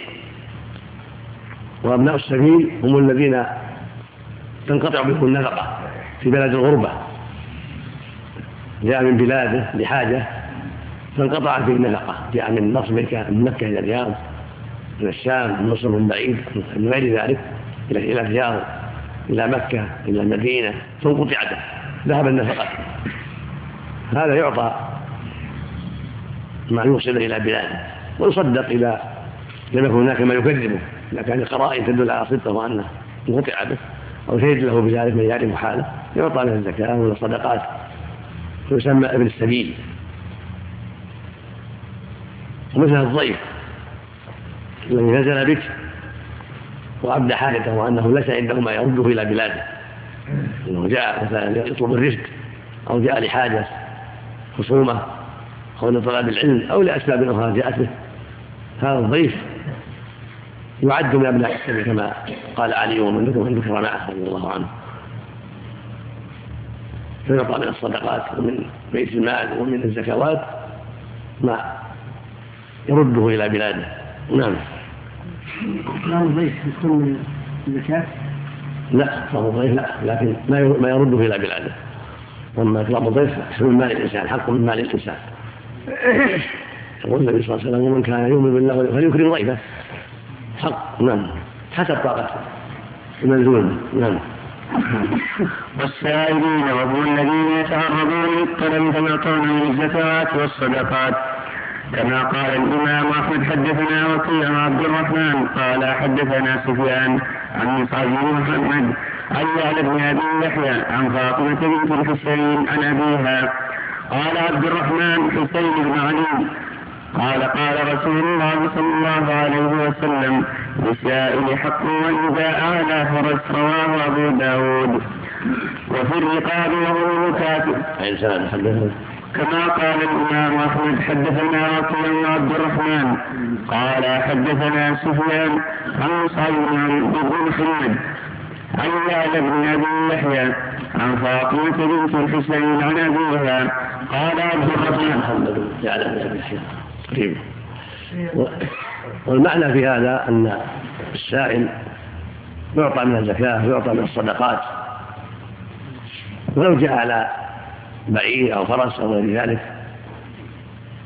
وأبناء السبيل هم الذين تنقطع بهم النفقة في بلد الغربة. جاء من بلاده لحاجة فانقطعت به النفقة. جاء من نصر من مكة إلى الرياض من الشام من مصر من بعيد من غير ذلك إلى إلى الرياض إلى مكة إلى المدينة. فانقطعت. ذهب النفقة. هذا يعطى ما يوصل إلى بلاده ويصدق إذا لم يكن هناك ما يكذبه إذا كان قرائن تدل على صدقه وأنه انقطع به أو شهد له بذلك من يعرف حاله يعطى له الزكاة ولا الصدقات ويسمى ابن السبيل. ومثل الضيف الذي نزل بك وأبدى حاجته وأنه ليس عنده ما يرده إلى بلاده. أنه جاء مثلا يطلب الرزق أو جاء لحاجة خصومة أو لطلب العلم أو لأسباب أخرى جاءت به. هذا الضيف يعد من أبناء السبع كما قال علي ومن ذكر من ذكر معه رضي الله عنه. فيعطى من الصدقات ومن بيت المال ومن الزكوات ما يرده إلى بلاده. نعم.
يكون من الزكاة؟
لا إكرام الضيف لا. لكن ما يرده إلى بلاده. أما إكرام الضيف من مال الإنسان حق من مال الإنسان. يقول النبي صلى الله عليه وسلم ومن كان يؤمن بالله فليكرم ضيفه. حق. نعم. حسب طاقته. المنزول نعم.
والسائلين وهم الذين يتعرضون للطلب فيعطون من الزكوات والصدقات. كما قال الإمام أحمد حدثنا وكيع عبد الرحمن قال حدثنا سفيان عن مصعب بن محمد عن يعلى بن أبي يحيى عن فاطمة بنت الحسين عن أبيها. قال عبد الرحمن حسين بن علي قال قال رسول الله صلى الله عليه وسلم للسائل حق وإذا أعلى فرج رواه أبو داود. وفي الرقاب وهو المكاتب كما قال الإمام أحمد حدثنا وكيع بن عبد الرحمن. قال حدثنا سفيان عن مصعب بن محمد عن يعلى بن أبي يحيى عن فاطمة بنت الحسين عن أبيها. قال عبد الرحمن.
محمد يعلى بن أبي يحيى. طيب. والمعنى في هذا أن السائل يعطى من الزكاة ويعطى من الصدقات. ولو جاء على بعير أو فرس أو غير ذلك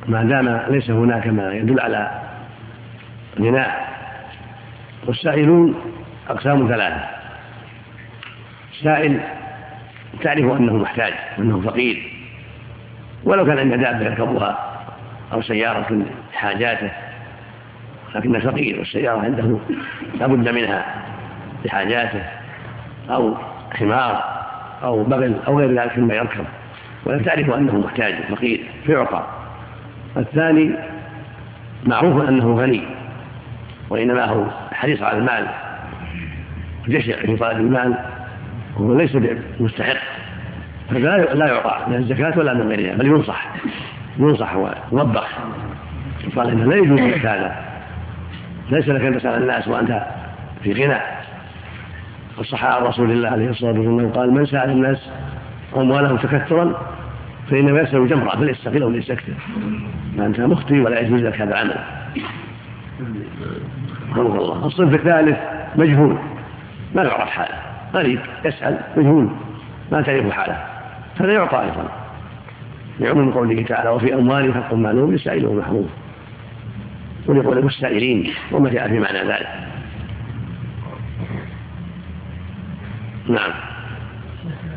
ما دام ليس هناك ما يدل على غناء والسائلون أقسام ثلاثة. سائل تعرف أنه محتاج وأنه فقير. ولو كان عنده دابة يركبها. أو سيارة حاجاته لكنه فقير والسيارة عنده لابد منها لحاجاته أو حمار أو بغل أو غير ذلك مما يركب. ولا تعرف أنه محتاج فقير فيعطى الثاني معروف أنه غني وإنما هو حريص على المال جشع في طلب المال وهو ليس مستحق فلا لا يعطى من الزكاة ولا من غيرها بل ينصح. ينصح ويوبخ يقال إنه لا يجوز لك هذا. ليس لك أن تسأل الناس وأنت في غنى. وصح عن رسول الله عليه الصلاة والسلام قال من سأل الناس أموالهم تكثرا فإنما يسأل جمرة فليستقل وليستكثر فانت مخطي ولا يجوز لك هذا العمل رحمه الله. الصنف الثالث مجهول. ما يعرف حاله. غريب. يسأل مجهول. ما تعرف حاله. هذا يعطى أيضا. لعموم قوله تعالى وفي أموالهم حق معلوم للسائل والمحروم ولقول المستائلين وما جاء في معنى ذلك. نعم.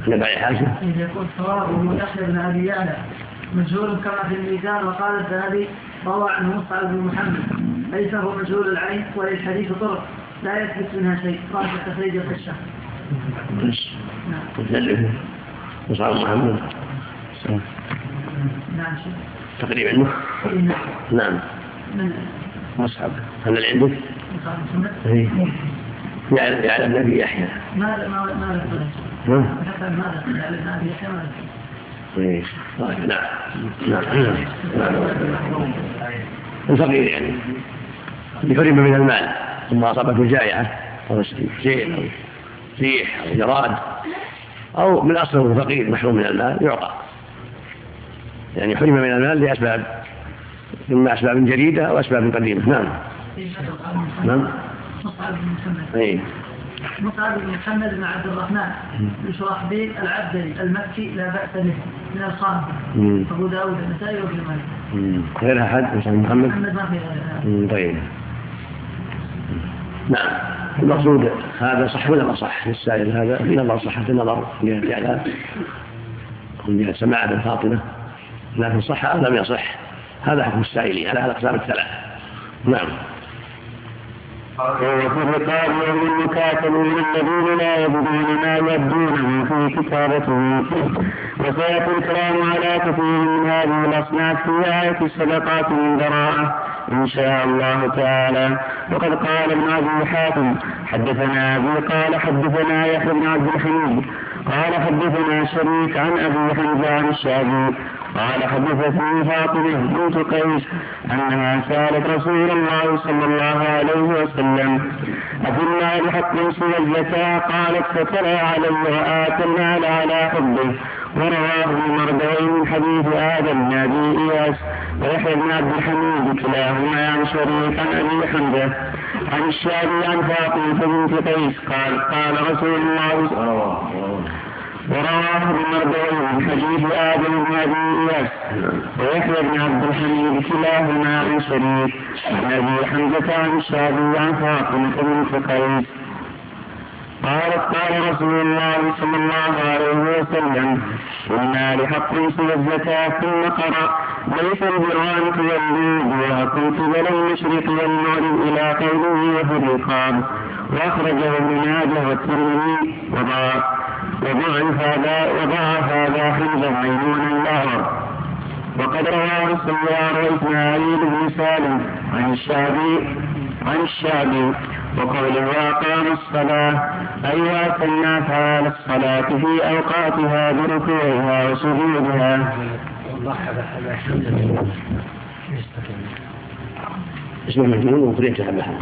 نبع حاجة.
يقول ثوابه يحيى بن أبي يعلى مجهول كما في الميزان وقال الذهبي روى عنه مصعب بن محمد ليس هو مجهول العين وللحديث طرق لا يثبت منها شيء قال في التخريج الكشاف.
نعم. مصعب محمد.
نعم.
تقريبا. نعم. مصحف هل اللي عندك؟ اي يعلم يعلم نبي يحيى.
ماذا ماذا ماذا يعلم نبي يحيى
ماذا؟ طيب نعم. نعم. نعم. الفقير يعني. بحرم من المال. ثم أصابته جائعة. أو سيل أو ريح أو جراد. أو من اصله فقير محروم من المال يعطى. يعني حرم من المال لأسباب إما أسباب جديدة أو أسباب قديمة. نعم. نعم.
مصعب بن محمد
أي
مصعب بن محمد بن عبد الرحمن بن شرحبيل العبدري المكي لا بأس به من الخامسة أبو داود النسائي وابن ماجه.
غير أحد؟ مصعب بن محمد؟
محمد ما في غيره.
طيب. نعم. المقصود هذا صح ولا ما صح؟ السائل هذا. في نظر صحة النظر من جهة إعلان من جهة سماع بن فاطمة لكن صح أو لم يصح؟ هذا حكم السائلين على الأقسام الثلاث. نعم.
وفي الرقاب من المكاتبين الذين لا يبدون ما يبدونه في كتابته. وسيأتي الكلام على كثير من هذه الأصناف في آية الصدقات من براءة إن شاء الله تعالى. وقد قال ابن أبي حاتم حدثنا أبي قال حدثنا يحيى بن عبد الحميد قال حدثنا شريك عن أبي حمزة عن الشعبي قال حدثتني فاطمة بنت قيس أنها سألت رسول الله صلى الله عليه وسلم أفي المال سوى الزكاة قالت فترى علي وآتى المال على حبه ورواه المردوي من حديث آدم بن أبي إياس ويحيى بن عبد الحميد كلاهما عن شريك عن أبي حمزة. عن الشعبي عن فاطمة بنت قيس قال قال رسول الله صلى الله عليه وسلم ورواه المردوي من حديث آدم بن أبي إياس. ويحيى بن عبد الحميد كلاهما عن شريك عن أبي حمزة عن الشعبي عن فاطمة بنت قيس قالت قال رسول الله صلى الله عليه وسلم إنا لحق سوى الزكاة ثم قرأ. ليس البر أن تولوا وجوهكم قبل المشرق والمغرب إلى قوله الرقاب. وأخرجه ابن ماجه والترمذي. وضعف هذا وضعف هذا حمزة ميمون الأعور. وقد رواه السيار وإسماعيل بن سالم عن الشعبي عن الشعبي وقوله وأقام الصلاة أي وأتى الناس على الصلاة في أوقاتها بركوعها وسجودها.
اسم المجنون وقريت بحر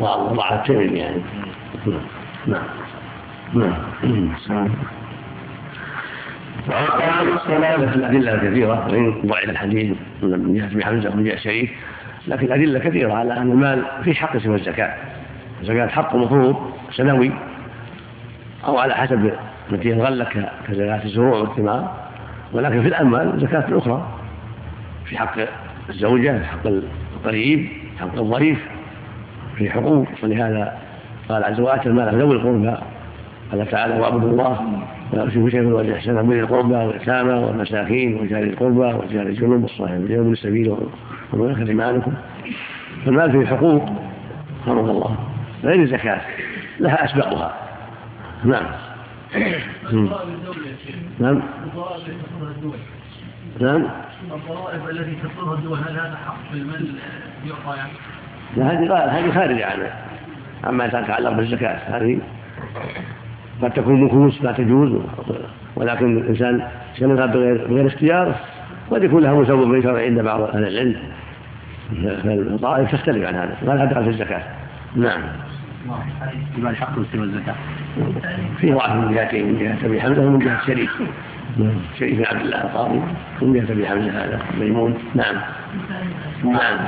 وضع الترمذي يعني. نعم نعم وأقام الصلاة الأدلة كثيرة وإن ضعف الحديث من جهة ابن حمزة ومن جهة لكن الأدلة كثيرة على أن المال في حق سوى الزكاة. الزكاة حق مفروض سنوي أو على حسب التي الغلة كزكاة الزروع والثمار. ولكن في الأموال زكاة أخرى في حق الزوجة في حق القريب في حق الضيف في حقوق. ولهذا قال عز وجل المال ذوي القربى. قال تعالى واعبدوا الله ولا تشركوا شيئا والاحسان من القربى واليتامى والمساكين وجار القربى وجار الجنوب والصاحب اليوم السبيل وملكة ايمانكم فالمال فيه حقوق فرض الله. غير الزكاة لها أسبابها. نعم. نعم. نعم. الضرائب التي تفرضها الدول هل هذا حق في المال يعطى يعني؟ لا هذه هذه خارجة عنه أما إذا يتعلق بالزكاة هذه قد تكون نفوس لا تجوز ولكن الإنسان يشملها بغير اختيار؟ قد يكون لها مسبب شرعي عند بعض أهل العلم. فالطائف تختلف عن هذا. ما لها دخل في الزكاة. نعم. يبقى الحق سوى الزكاة. فيه ضعف من جهتين من جهة أبي حمزة ومن جهة شريك شريك بن عبد الله القاضي. من جهة أبي حمزة هذا ميمون. نعم. نعم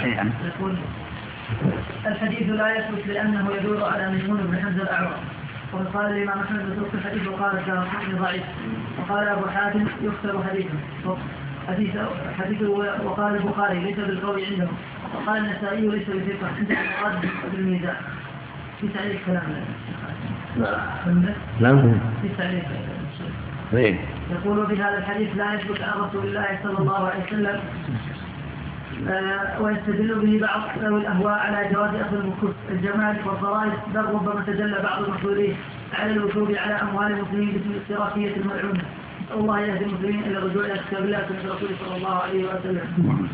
الحديث لا يثبت لأنه يدور على ميمون بن حمزة الأعور وقد قال الإمام أحمد بن الحديث وقال الدار ضعيف. وقال أبو حاتم يكتب حديثه. حديث حديث وقال البخاري ليس بالقوي عنده وقال النسائي ليس بثقة عند المراد بالميزان في تعليق كلام
نعم.
في تعليق
طيب.
يقول بهذا الحديث لا يثبت عن رسول الله صلى الله عليه وسلم ويستدل به بعض ذوي الأهواء على جواز أخذ المكس الجمال والضرائب بل ربما تدل بعض المحظورين على الوجوب على أموال المسلمين باسم الاشتراكيه الملعونة. نسال الله يهدي المسلمين إلى الرجوع إلى كتاب الله وسنه رسوله صلى الله عليه وسلم.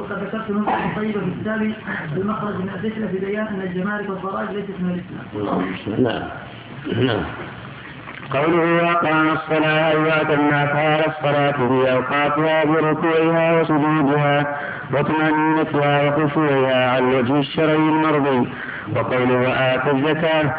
وقد ذكرت نقطه طيبه في كتابي المخرج من الفتنه في بيان أن الجمارك والضرائب ليست من الإسلام.
نعم. نعم.
قوله وأقام الصلاة أي الناس على الصلاة في أوقاتها بركوعها وسجودها وطمأنينتها وخشوعها على الوجه الشرعي المرضي. وقوله وآتى الزكاة.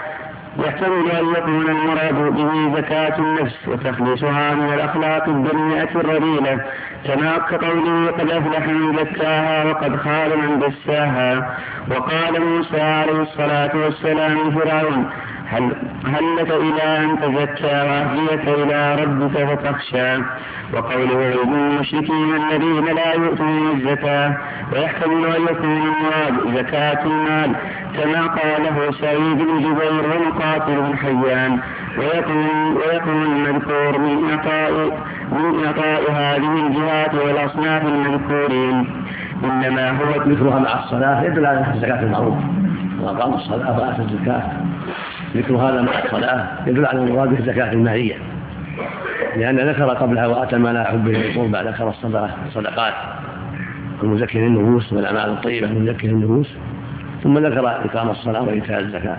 يحتمل أن يكون المراد به زكاة النفس وتخليصها من الأخلاق الدنيئة الرذيلة. كما كقوله قد أفلح من زكاها وقد خاب من دساها. وقال موسى عليه الصلاة والسلام فرعون هل, هل لك إلى أن تزكى وأهديك إلى ربك فتخشى؟ وقوله ويل المشركين الذين لا يؤتون الزكاة ويحتمل أن يكون المراد زكاة المال كما قاله سعيد بن جبير ومقاتل بن حيان. ويكون ويكون المذكور من إعطاء من إعطاء هذه الجهات والأصناف المذكورين إنما هو
مثلها مع الصلاة يدل على الزكاة المعروف وأقام الصلاة وآتى الزكاة. ذكر هذا مع الصلاة يدل على المراد بالزكاة المالية. لأن ذكر قبلها وآتى ما لا حب القربى ذكر الصدقة الصدقات. المزكي النفوس والأعمال الطيبة المزكي النفوس ثم ذكر إقام الصلاة وإيتاء الزكاة.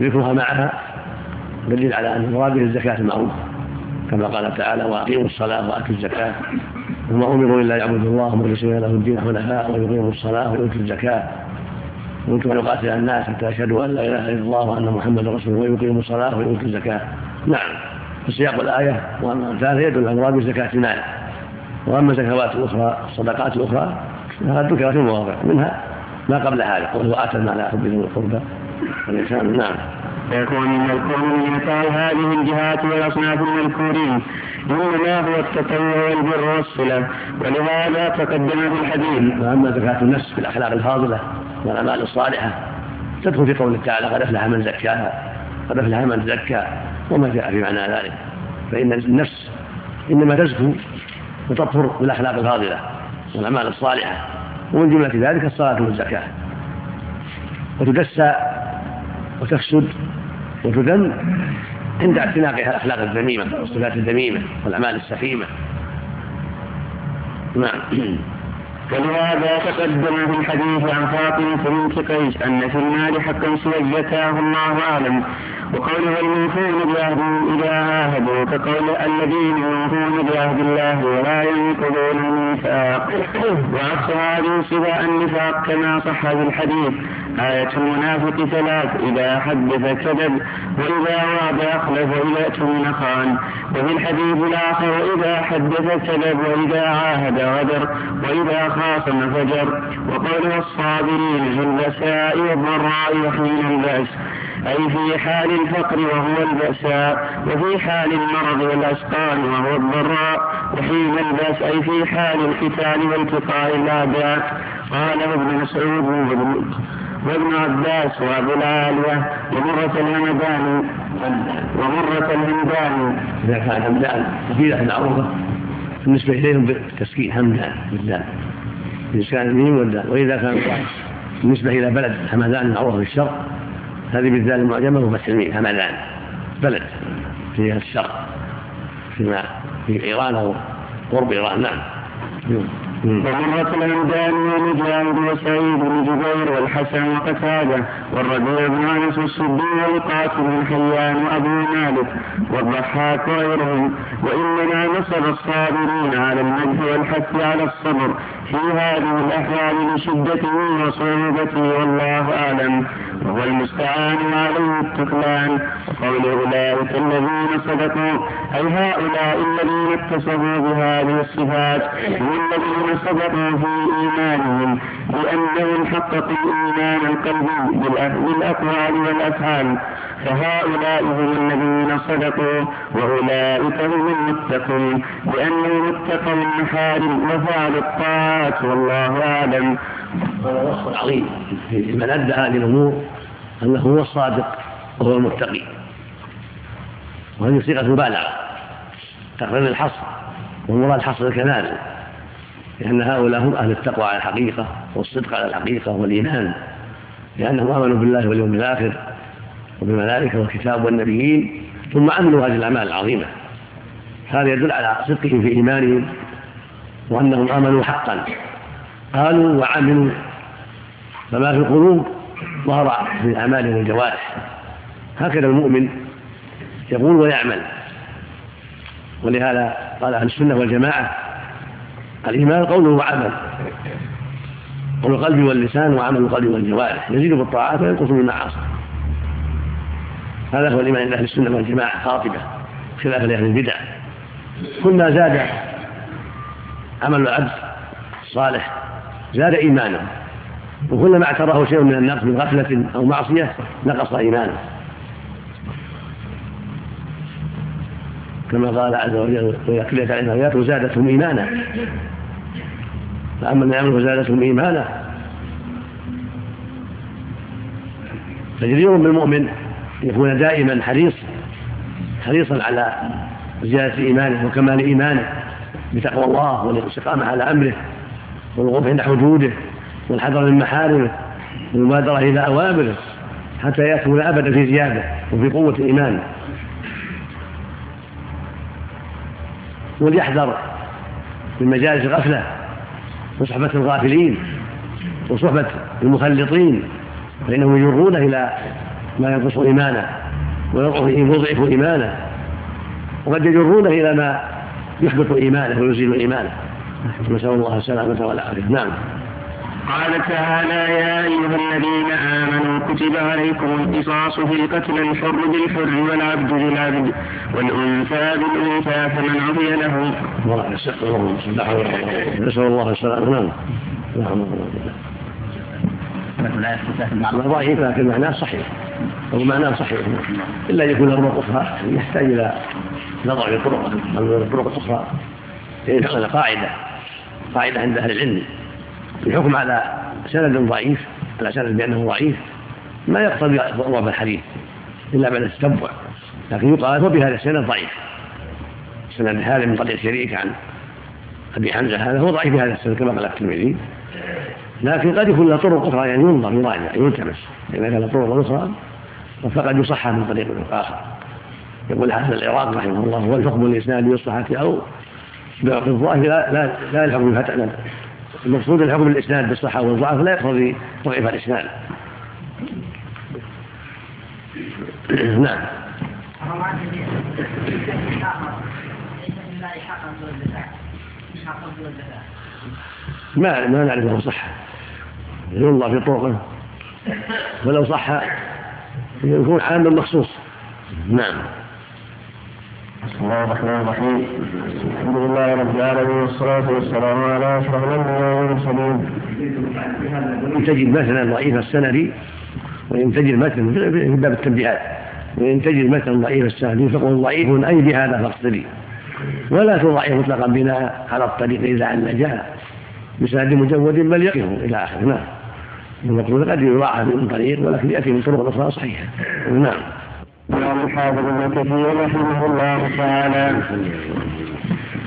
ذكرها معها دليل على أن المراد الزكاة المعروفة كما قال تعالى وأقيموا الصلاة وآتوا الزكاة. وما أمروا إلا يعبدوا الله مخلصين له الدين حنفاء ويقيموا الصلاة ويؤتوا الزكاة. كنت أن يقاتل الناس حتى يشهدوا أن لا إله إلا الله وأن محمدا رسول الله ويقيموا الصلاة ويؤتوا الزكاة. نعم. في سياق الآية وأما الثالثة يدل على المراد بزكاة المال. وأما الزكوات الأخرى الصدقات الأخرى فقد ذكرت في مواضع. منها ما قبل هذا قوله وآتى المال على حبه القربى والإنسان نعم.
فيكون الكون من هذه الجهات والأصناف المذكورين إنما هو التطوع والبر والصلة؟ ولهذا تقدم في الحديث؟
وأما زكاة النفس في الأخلاق الفاضلة والأعمال الصالحة تدخل في قول تعالى قد أفلح من زكاها قد أفلح من زكى وما جاء في معنى ذلك. فإن النفس إنما تزكو وتطهر بالأخلاق الفاضلة والأعمال الصالحة ومن جملة ذلك الصلاة والزكاة. وتدسى وتفسد وتذم عند اعتناقها الأخلاق الذميمة والصفات الذميمة والأعمال السخيمة. نعم.
ولهذا تقدم في الحديث عن فاطمة بنت قيس أن في المال حقا سوى الله أعلم وقوله الموفون بعهد إذا عاهدوا كقول الذين يوفون بعهد الله ولا ينقضون الميثاق. وعكس هذه صفة النفاق كما صح في الحديث آية المنافق ثلاث إذا حدث كذب وإذا وعد أخلف وإذا اؤتمن خان. وفي الحديث الآخر إذا حدث كذب وإذا عاهد غدر وإذا خاصم فجر وقوله الصابرين في البساء والضراء وحين البأس أي في حال الفقر وهو البأساء وفي حال المرض والأسقام وهو الضراء وحين البأس أي في حال القتال والتقاء الأعداء. قاله ابن مسعود وابن عباس وابو العالية ومرة الهمدان ومرة الهمدان
إذا كان همدان قبيلة معروفة بالنسبة إليهم بالتسكين همدان بالذات كان الميم والدال وإذا كان بالنسبة إلى بلد همدان معروفة في الشرق هذه بالذال المعجمة وفتح الميم همدان بلد في الشرق فيما في إيران أو قرب إيران نعم.
ومرة الهمدان ومجاهد وسعيد بن جبير والحسن وقتادة والربيع بن أنس والسدي والقاتل بن حيان وأبو مالك والضحاك وغيرهم. وانما نصب الصابرين على المدح والحث على الصبر في هذه الأحوال لشدته وصعوبته والله أعلم. وهو المستعان وعليه التكلان وقول أولئك الذين صدقوا أي هؤلاء الذين اتصفوا بهذه الصفات هم الذين صدقوا في إيمانهم لانهم حققوا الإيمان القلبي بالأقوال والأفعال فهؤلاء هم الذين صدقوا وأولئك هم المتقون لأنهم اتقوا المحارم وفعلوا الطاعات والله أعلم.
هذا وصف عظيم من أدى هذه الأمور أنه هو الصادق وهو المتقي. وهذه صيغة مبالغة تقرير الحصر والمراد حصر الكمال. لأن هؤلاء هم أهل التقوى على الحقيقة والصدق على الحقيقة والإيمان لأنهم آمنوا بالله واليوم الآخر وبالملائكة والكتاب والنبيين ثم عملوا هذه الأعمال العظيمة. هذا يدل على صدقهم في إيمانهم وأنهم آمنوا حقا. قالوا وعملوا فما في القلوب ظهر في أعمالهم والجوارح. هكذا المؤمن يقول ويعمل. ولهذا قال أهل السنة والجماعة الإيمان قول وعمل. قول القلب واللسان وعمل القلب والجوارح. يزيد بالطاعات وينقص بالمعاصي هذا هو الإيمان عند أهل السنة والجماعة خاطبة خلاف لأهل البدع. كلما زاد عمل العبد الصالح زاد إيمانه. وكلما اعتراه شيء من النقص من غفلة أو معصية نقص إيمانه. كما قال عز وجل وإذا تليت عليهم آيات وزادتهم إيمانا. فأما من يعمل فزادتهم إيمانا. فجدير بالمؤمن يكون دائما حريص حريصا على زيادة إيمانه وكمال إيمانه بتقوى الله والاستقامة على أمره والوقوف عند حدوده والحذر من محارمه والمبادرة إلى أوامره حتى يكون أبدا في زيادة وفي قوة إيمانه. وليحذر من مجالس الغفلة وصحبة الغافلين وصحبة المخلطين فإنهم يجرون إلى ما ينقص إيمانه ويضعف إيمانه وقد يجرونه إلى ما يحبط إيمانه ويزيل إيمانه. نسأل الله السلامة والعافية. نعم.
قال تعالى يا أيها الذين آمنوا كتب عليكم القصاص في القتل الحر بالحر والعبد بالعبد والأنثى بالأنثى فمن عفي له.
نسأل الله السلامة. نعم. ضعيف لكن معناه صحيح. أو معناه صحيح. إلا أن يكون طرق أخرى. يحتاج إلى نظر في الطرق. الطرق الأخرى. هذا قاعدة. قاعدة عند أهل العلم. الحكم على سند ضعيف على سند بأنه ضعيف ما يقتضي ضعف الحديث إلا بعد التتبع لكن يقال هو بهذا السند ضعيف. سند هذا من طريق شريك عن أبي حمزة هذا هو ضعيف بهذا السند كما قال الترمذي. لكن قد يكون له طرق أخرى يعني ينظر يراجع يلتمس. إذا كان طرق أخرى فقد يصحح من طريق آخر. يقول حسن العراق رحمه الله هو الحكم الاسناد بالصحة أو بالضعف لا لا لا الحكم بالفتح المقصود الحكم الاسناد بالصحة والضعف لا يقتضي ضعيف الإسناد. نعم. ما ما نعرف له صحة ينظر في طرقه. ولو صح يكون عاما مخصوص. نعم.
بسم الله الرحمن الرحيم. الحمد لله رب العالمين والصلاة والسلام على أشرف الأنبياء والمرسلين.
إن تجد مثلا ضعيف السند وإن تجد مثلا في باب التنبيهات وإن تجد مثلا ضعيف السند فقل ضعيف أي بهذا فاقتدي. ولا تضعف مطلقا بناء على الطريق إذا عن جاء بسند مجود بل يقف إلى آخره. نعم. المقصود قد يضاعف من طريق ولكن يأتي من طرق أخرى صحيحة. نعم.
قال الحافظ ابن كثير رحمه الله تعالى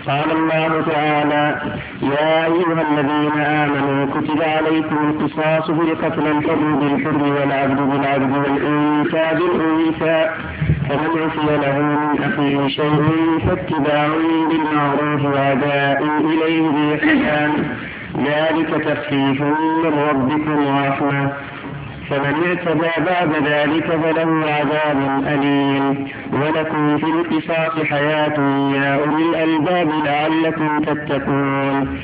قال الله تعالى يا أيها الذين آمنوا كتب عليكم القصاص في القتل الحر بالحر والعبد بالعبد والأنثى بالأنثى فمن عفي له من أخيه شيء فاتباع بالمعروف وأداء إليه بإحسان ذلك تخفيف من ربكم ورحمة فمن اعتدى بعد ذلك فله عذاب أليم. ولكم في القصاص حياة يا أولي الألباب لعلكم تتقون.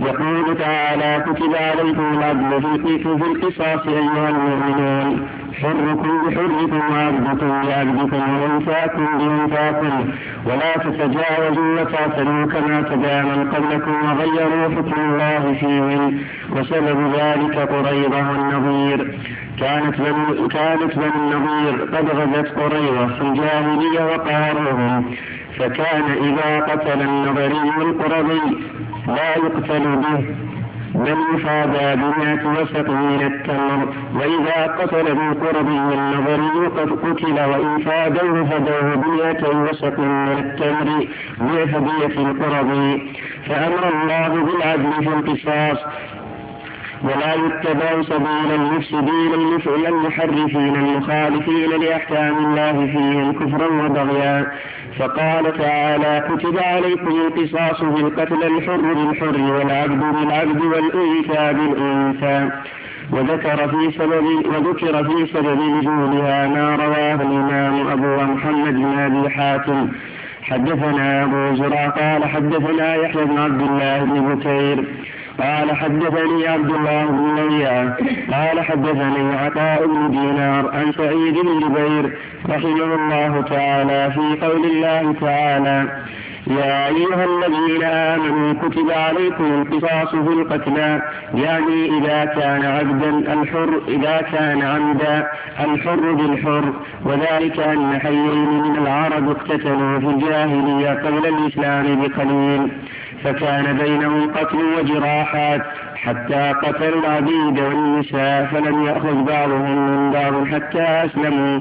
يقول تعالى كتب عليكم العدل في القصاص أيها المؤمنون. حركم بحركم وعبدكم بعبدكم وانثاكم بانثاكم ولا تتجاوزوا وتعتدوا كما من قبلكم وغيروا حكم الله فيهم وسبب ذلك قريضة والنظير كانت بنو كانت بنو النظير قد غزت قريضة في الجاهلية وقهروهم فكان إذا قتل النظري القرظي لا يقتل به. بمئة وسط من التمر وإذا قتل ذو قرب والنظري قد قتل وإن فادوه فدوه وسط من التمر ضعف دية القرب. فأمر الله بالعدل في القصاص. ولا يتبع سبيل المفسدين المحرفين المخالفين لأحكام الله فيهم كفرا وبغيا. فقال تعالى كتب عليكم القصاص في القتل الحر بالحر والعبد بالعبد والأنثى بالأنثى. وذكر في سبب وذكر في سبب نزولها ما رواه الإمام أبو محمد بن أبي حاتم. حدثنا أبو زرع قال حدثنا يحيى بن عبد الله بن بكير. قال حدثني عبد الله بن ليا قال حدثني عطاء بن دينار عن سعيد بن جبير رحمه الله تعالى في قول الله تعالى يا أيها الذين آمنوا كتب عليكم القصاص في القتلى يعني إذا كان عبدا الحر إذا كان عمدا الحر بالحر وذلك أن حيين من العرب اقتتلوا في الجاهلية قبل الإسلام بقليل. فكان بينهم قتل وجراحات. حتى قتلوا العبيد والنساء فلم يأخذ بعضهم من بعض حتى أسلموا.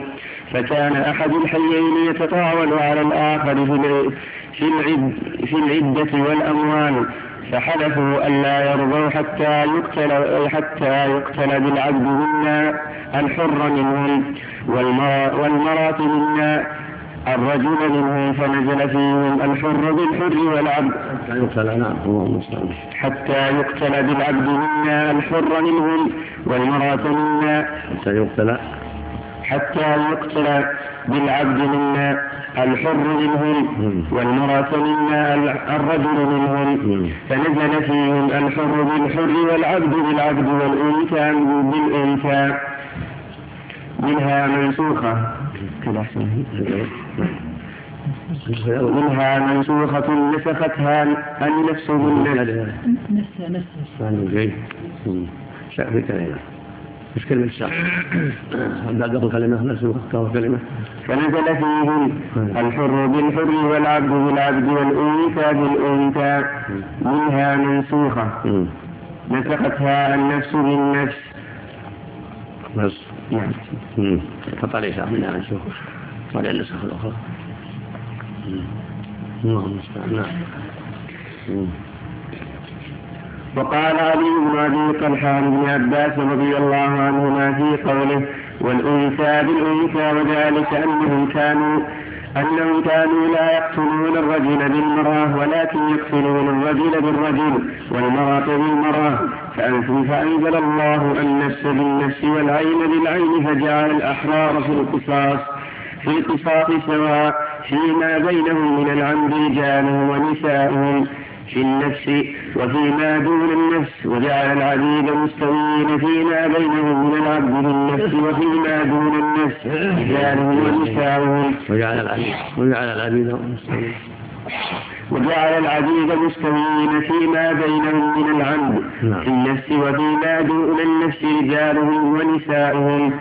فكان أحد الحيين يتطاول على الآخر في في العدة والأموال. فحلفوا ألا يرضوا حتى يقتل حتى يقتل بالعبد منا الحر منهم. والمرأة منا الرجل منهم فنزل فيهم الحر بالحر والعبد.
حتى يقتل نعم اللهم
حتى يقتل بالعبد منا الحر منهم والمرأة منا.
حتى يقتل.
حتى يقتل بالعبد منا الحر منهم والمرأة منا الرجل منهم. فنزل فيهم الحر بالحر والعبد بالعبد والأنثى بالأنثى. منها منسوخة. كذا منها منسوخة نسختها النفس بالنفس
نفسها
نفسها في كلمة. مش كلمة شاء. بعد كلمة نسوخة كلمة؟
فنزل فيهم الحر بالحر والعبد بالعبد والأنثى بالأنثى منها منسوخة. نسختها النفس بالنفس.
بس. نعم. فطلع منها منسوخة. طلع النسخ الأخرى. اللهم المستعان نعم.
وقال علي بن ابي طلحه بن عباس رضي الله عنهما في قوله والأنثى بالأنثى وذلك أنهم كانوا أنهم كانوا لا يقتلون الرجل بالمرأة ولكن يقتلون الرجل بالرجل والمرأة بالمرأة. فأنزل الله النفس بالنفس والعين بالعين فجعل الأحرار في القصاص في القصاص سواء. فيما بينهم من العمد رجالهم ونساؤهم في النفس وفيما دون النفس وجعل العبيد مستويين فيما بينهم من العبد بالنفس وفيما دون النفس
وجعل العبيد وجعل العبيد مستويين
وجعل العبيد مستويين فيما بينهم من العمد
نعم.
في النفس وفيما دون النفس رجالهم ونساؤهم.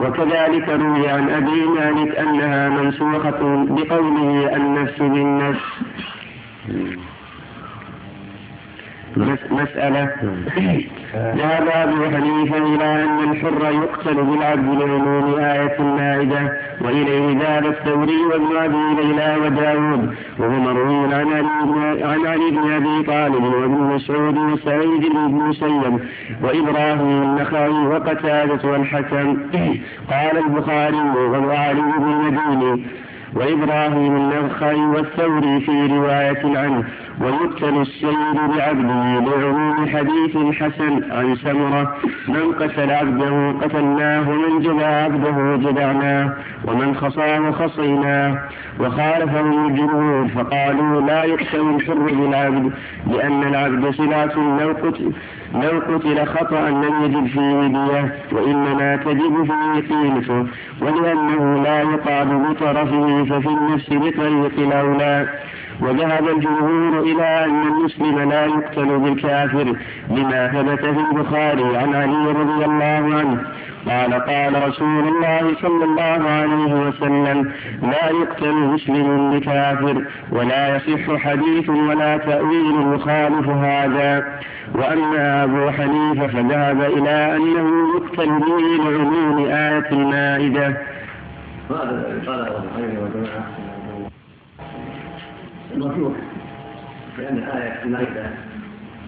وكذلك روي عن أبي مالك أنها منسوخة بقوله النفس بالنفس. مس- مسألة. ذهب أبو حنيفة إلى أن الحر يقتل بالعبد لعموم آية المائدة وإليه ذهب الثوري وابن أبي ليلى وداود وهو مروي عن علي بن- عن علي بن أبي طالب وابن مسعود وسعيد بن المسيب وإبراهيم النخعي وقتادة والحكم قال البخاري وعلي بن المديني وإبراهيم النخعي والثوري في رواية عنه ويقتل السيد بعبده لعموم حديث حسن عن سمرة من قتل عبده قتلناه ومن جدع عبده جدعناه ومن خصاه خصيناه وخالفهم الجمهور فقالوا لا يقتل الحر بالعبد لأن العبد صلة لو قتل لو قتل خطأ لم يجب فيه دية وإنما تجب فيه قيمته ولأنه لا يقعد بطرفه ففي النفس بطريق الأولى. وذهب الجمهور إلى أن المسلم لا يقتل بالكافر لما ثبت في البخاري عن علي رضي الله عنه. قال قال رسول الله صلى الله عليه وسلم لا يقتل مسلم بكافر ولا يصح حديث ولا تأويل يخالف هذا. وأما أبو حنيفة فذهب إلى أنه يقتل به لعموم آية المائدة.
قال قال أبو المرجوح لأن الايه المائده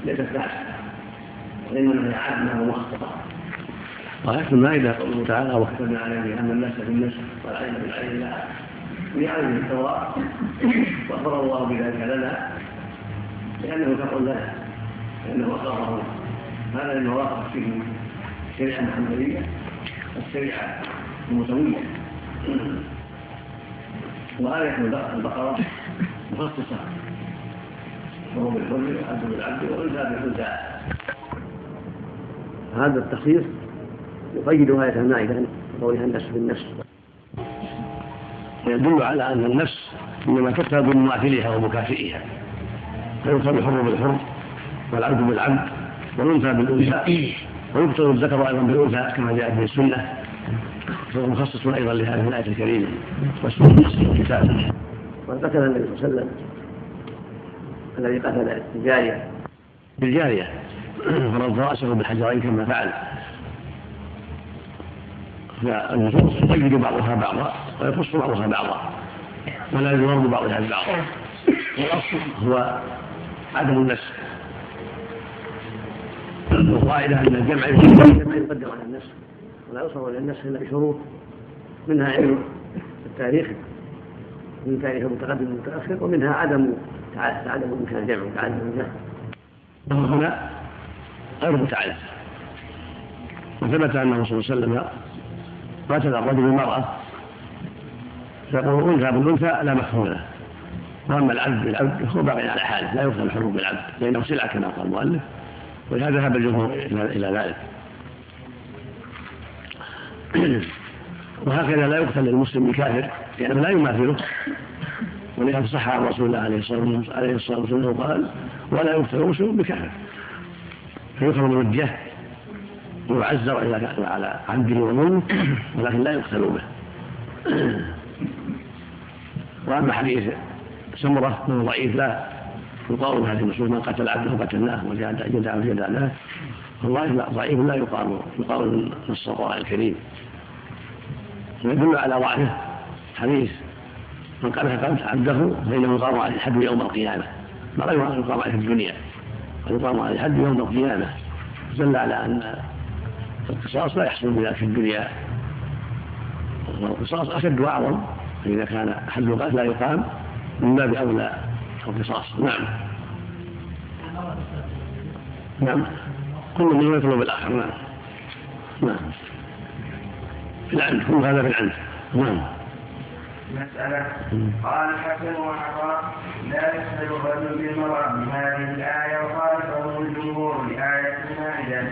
ليست بعد وإنما هي عدمه ومخططه آية المائدة قوله تعالى؟ وكتبنا عليه أن الناس بالناس والعين بالعين لا بعين سواء غفر الله بذلك لنا لأنه شرع لنا لأنه أقره هذا المواقف فيه الشريعة المحمدية والشريعة المسوية. وآية البقرة مخصصة وهو بالحر والعبد بالعبد والأنثى بالأنثى هذا التخصيص يقيد آية المائدة قولها النفس بالنفس. يدل على أن النفس إنما تكتب بمماثلها ومكافئها. فيكتب الحر بالحر والعبد بالعبد والأنثى بالأنثى ويكتب الذكر أيضا بالأنثى كما جاء في السنة. فهو مخصص أيضا لهذه الآية الكريمة والسنة الكتاب وقد قتل النبي صلى الله عليه وسلم الذي قتل الجارية بالجارية. فرد رأسه بالحجرين كما فعل. فالنصوص تجد بعضها بعضا ويخص بعضها بعضا ولا يضرب بعضها ببعض والأصل هو عدم النسخ. والقاعدة أن الجمع الجمع يقدم على النسخ. ولا يصر إلى النسخ إلا بشروط منها علم التاريخ. تاريخ المتقدم والمتأخر ومنها عدم عدم امكان الجمع وتعدم الجمع هنا غير متعلم. وثبت أنه صلى الله عليه وسلم قتل الرجل المرأة فيقول أنثى بالأنثى لا مفهوم له. وأما العبد بالعبد فهو باقي على حاله لا يقتل الحر بالعبد لأنه سلعة كما قال المؤلف ولهذا ذهب الجمهور إلى ذلك. وهكذا لا يقتل المسلم بالكافر لأنه لا يماثله ولهذا صح عن رسول الله عليه الصلاة والسلام قال ولا يقتل المسلم بكافر فيكرم الوجه ويعزر على عبده وظلمه ولكن لا يقتل به وأما حديث سمرة فهو ضعيف لا يقارن هذه النصوص من قتل عبده قتلناه وجدع جدعناه والله ضعيف لا يقارن يقارن نص القرآن الكريم ويدل على ضعفه. حديث من قتل عبده فإنه يقام عليه الحد يوم القيامة. ما لا يقام عليه في الدنيا؟ ويقام عليه حد يوم القيامة. دل على أن القصاص لا يحصل بذلك في الدنيا. والقصاص أشد وأعظم. فإذا كان حد القتل لا يقام من باب أولى القصاص. نعم. نعم. كل من يطلب الآخر نعم. نعم. في كل هذا في العنف نعم.
مسألة. قال الحسن وعطاء لا يسأل الرجل بالمرأة. بهذه الآية وخالفه الجمهور لآية المائدة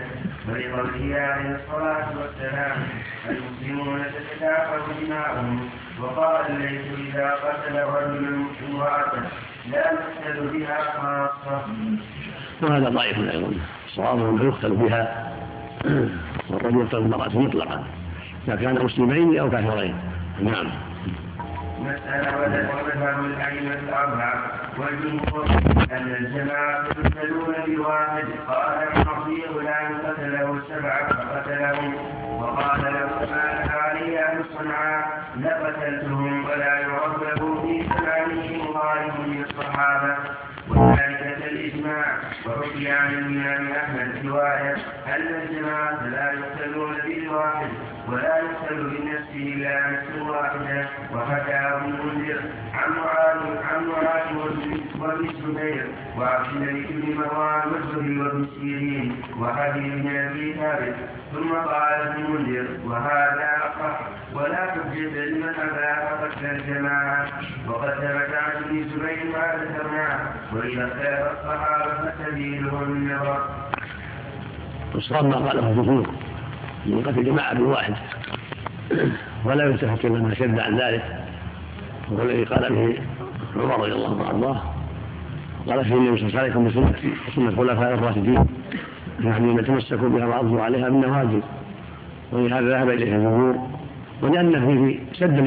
ولقوله عليه الصلاة والسلام المسلمون تتكافأ دماؤهم. وقال الليث إذا قتل الرجل امرأته لا يقتل بها خاصة.
وهذا ضعيف أيضا صواب أنه يقتل بها والرجل يقتل المرأة مطلقا. إذا كان مسلمين أو كافرين نعم
مسألة ومذهب الأئمة الأربعة والجمهور أن الجماعة يقتلون بواحد قال المعصي فلان قتله السبعة فقتله وقال ما لها علي أهل صنعاء لقتلتهم ولا له في زمانه مخالف للصحابة وذلك كالإجماع وحكي عن الإمام أحمد رواية أن الجماعة لا يقتلون بالواحد ولا يقتل بالنفس إلا نفس واحدة وحكاه المنذر عن معاذ عن معاذ وابن الزبير وعبد الملك بن مروان والزهري وابن سيرين وحبيب بن أبي ثابت. ثم قال ابن المنذر وهذا أصح ولا حجة لمن أبى قتل الجماعة. وقد ثبت عن ابن الزبير ما ذكرناه وإذا اختلف الصحابة فسبيله النظر.
والصواب ما قاله الجمهور من قتل جماعة بالواحد ولا يلتفت إلى ما شد عن ذلك. وهو الذي قال به عمر رضي الله عنه وارضاه قال فيه النبي صلى الله عليه وسلم وسنة الخلفاء الراشدين. يعني ان تمسكوا بها وعضوا عليها بالنواجذ ولهذا ذهب اليه الجمهور. ولأن فيه سد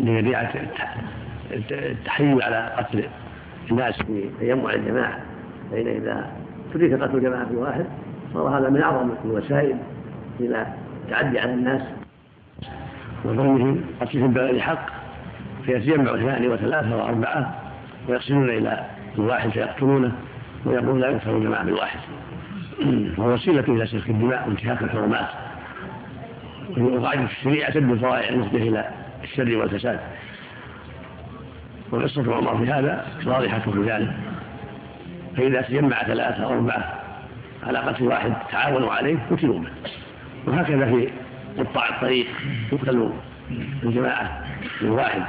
لذريعة التحيي على قتل الناس في تجمع الجماعة. فإن إذا ترك قتل جماعة واحد صار هذا من أعظم الوسائل. إلى التعدي على الناس وظنهم قتلهم بغير حق فيتجمع اثنان وثلاثة وأربعة ويصلون إلى الواحد فيقتلونه ويقول لا يكفر الجماعة بالواحد وهو وسيلة إلى سفك الدماء وانتهاك الحرمات. وقاعدة الشريعة تدل الفضائع المفضية إلى الشر والفساد. وقصة عمر في هذا واضحة في ذلك. فإذا تجمع ثلاثة أو أربعة على قتل واحد تعاونوا عليه قتلوا به وهكذا في قطاع الطريق يقتل الجماعة من واحد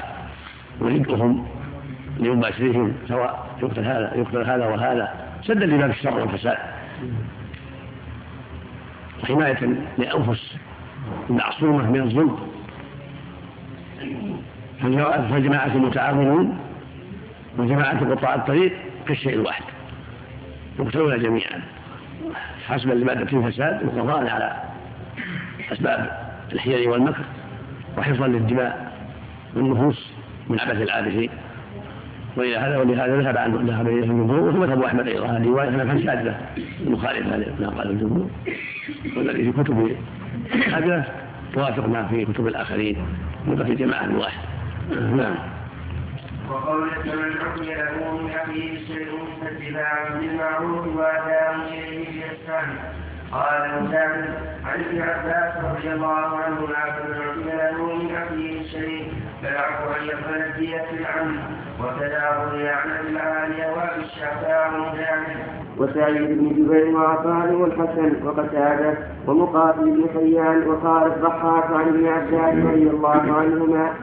ويدعوهم لمباشرهم سواء يقتل هذا يقتل هذا وهذا سدا لباب الشر والفساد. وحماية لأنفس المعصومة من الظلم. فالجماعة المتعاونون وجماعة قطاع الطريق كالشيء الواحد. يقتلون جميعا. حسب لمادة الفساد وقضاء على أسباب الحيل والمكر وحفظا للدماء والنفوس من عبث العابثين وإلى هذا ولهذا ذهب عنه ذهب إليه الجمهور وهو مذهب أحمد أيضا. هذه رواية كان شاذة مخالفه لما قال الجمهور. والذي في كتب هذا توافق ما في كتب الآخرين. من في جماعة الواحد نعم.
وقولك من حكي له من اخيه شيء فاتباع بالمعروف وأداء إليه باحسان قال مجاهد عن ابن عباس رضي الله عنهما فمن له من أخيه شيء فالعفو أن يقبل الدية العم وكذا روي عن المعالي وابي الشعباء ومجاهد
وسعيد بن جبير وعطاء والحسن وقتادة ومقاتل بن حيان وقال الضحاك عن ابن عباس رضي الله عنهما.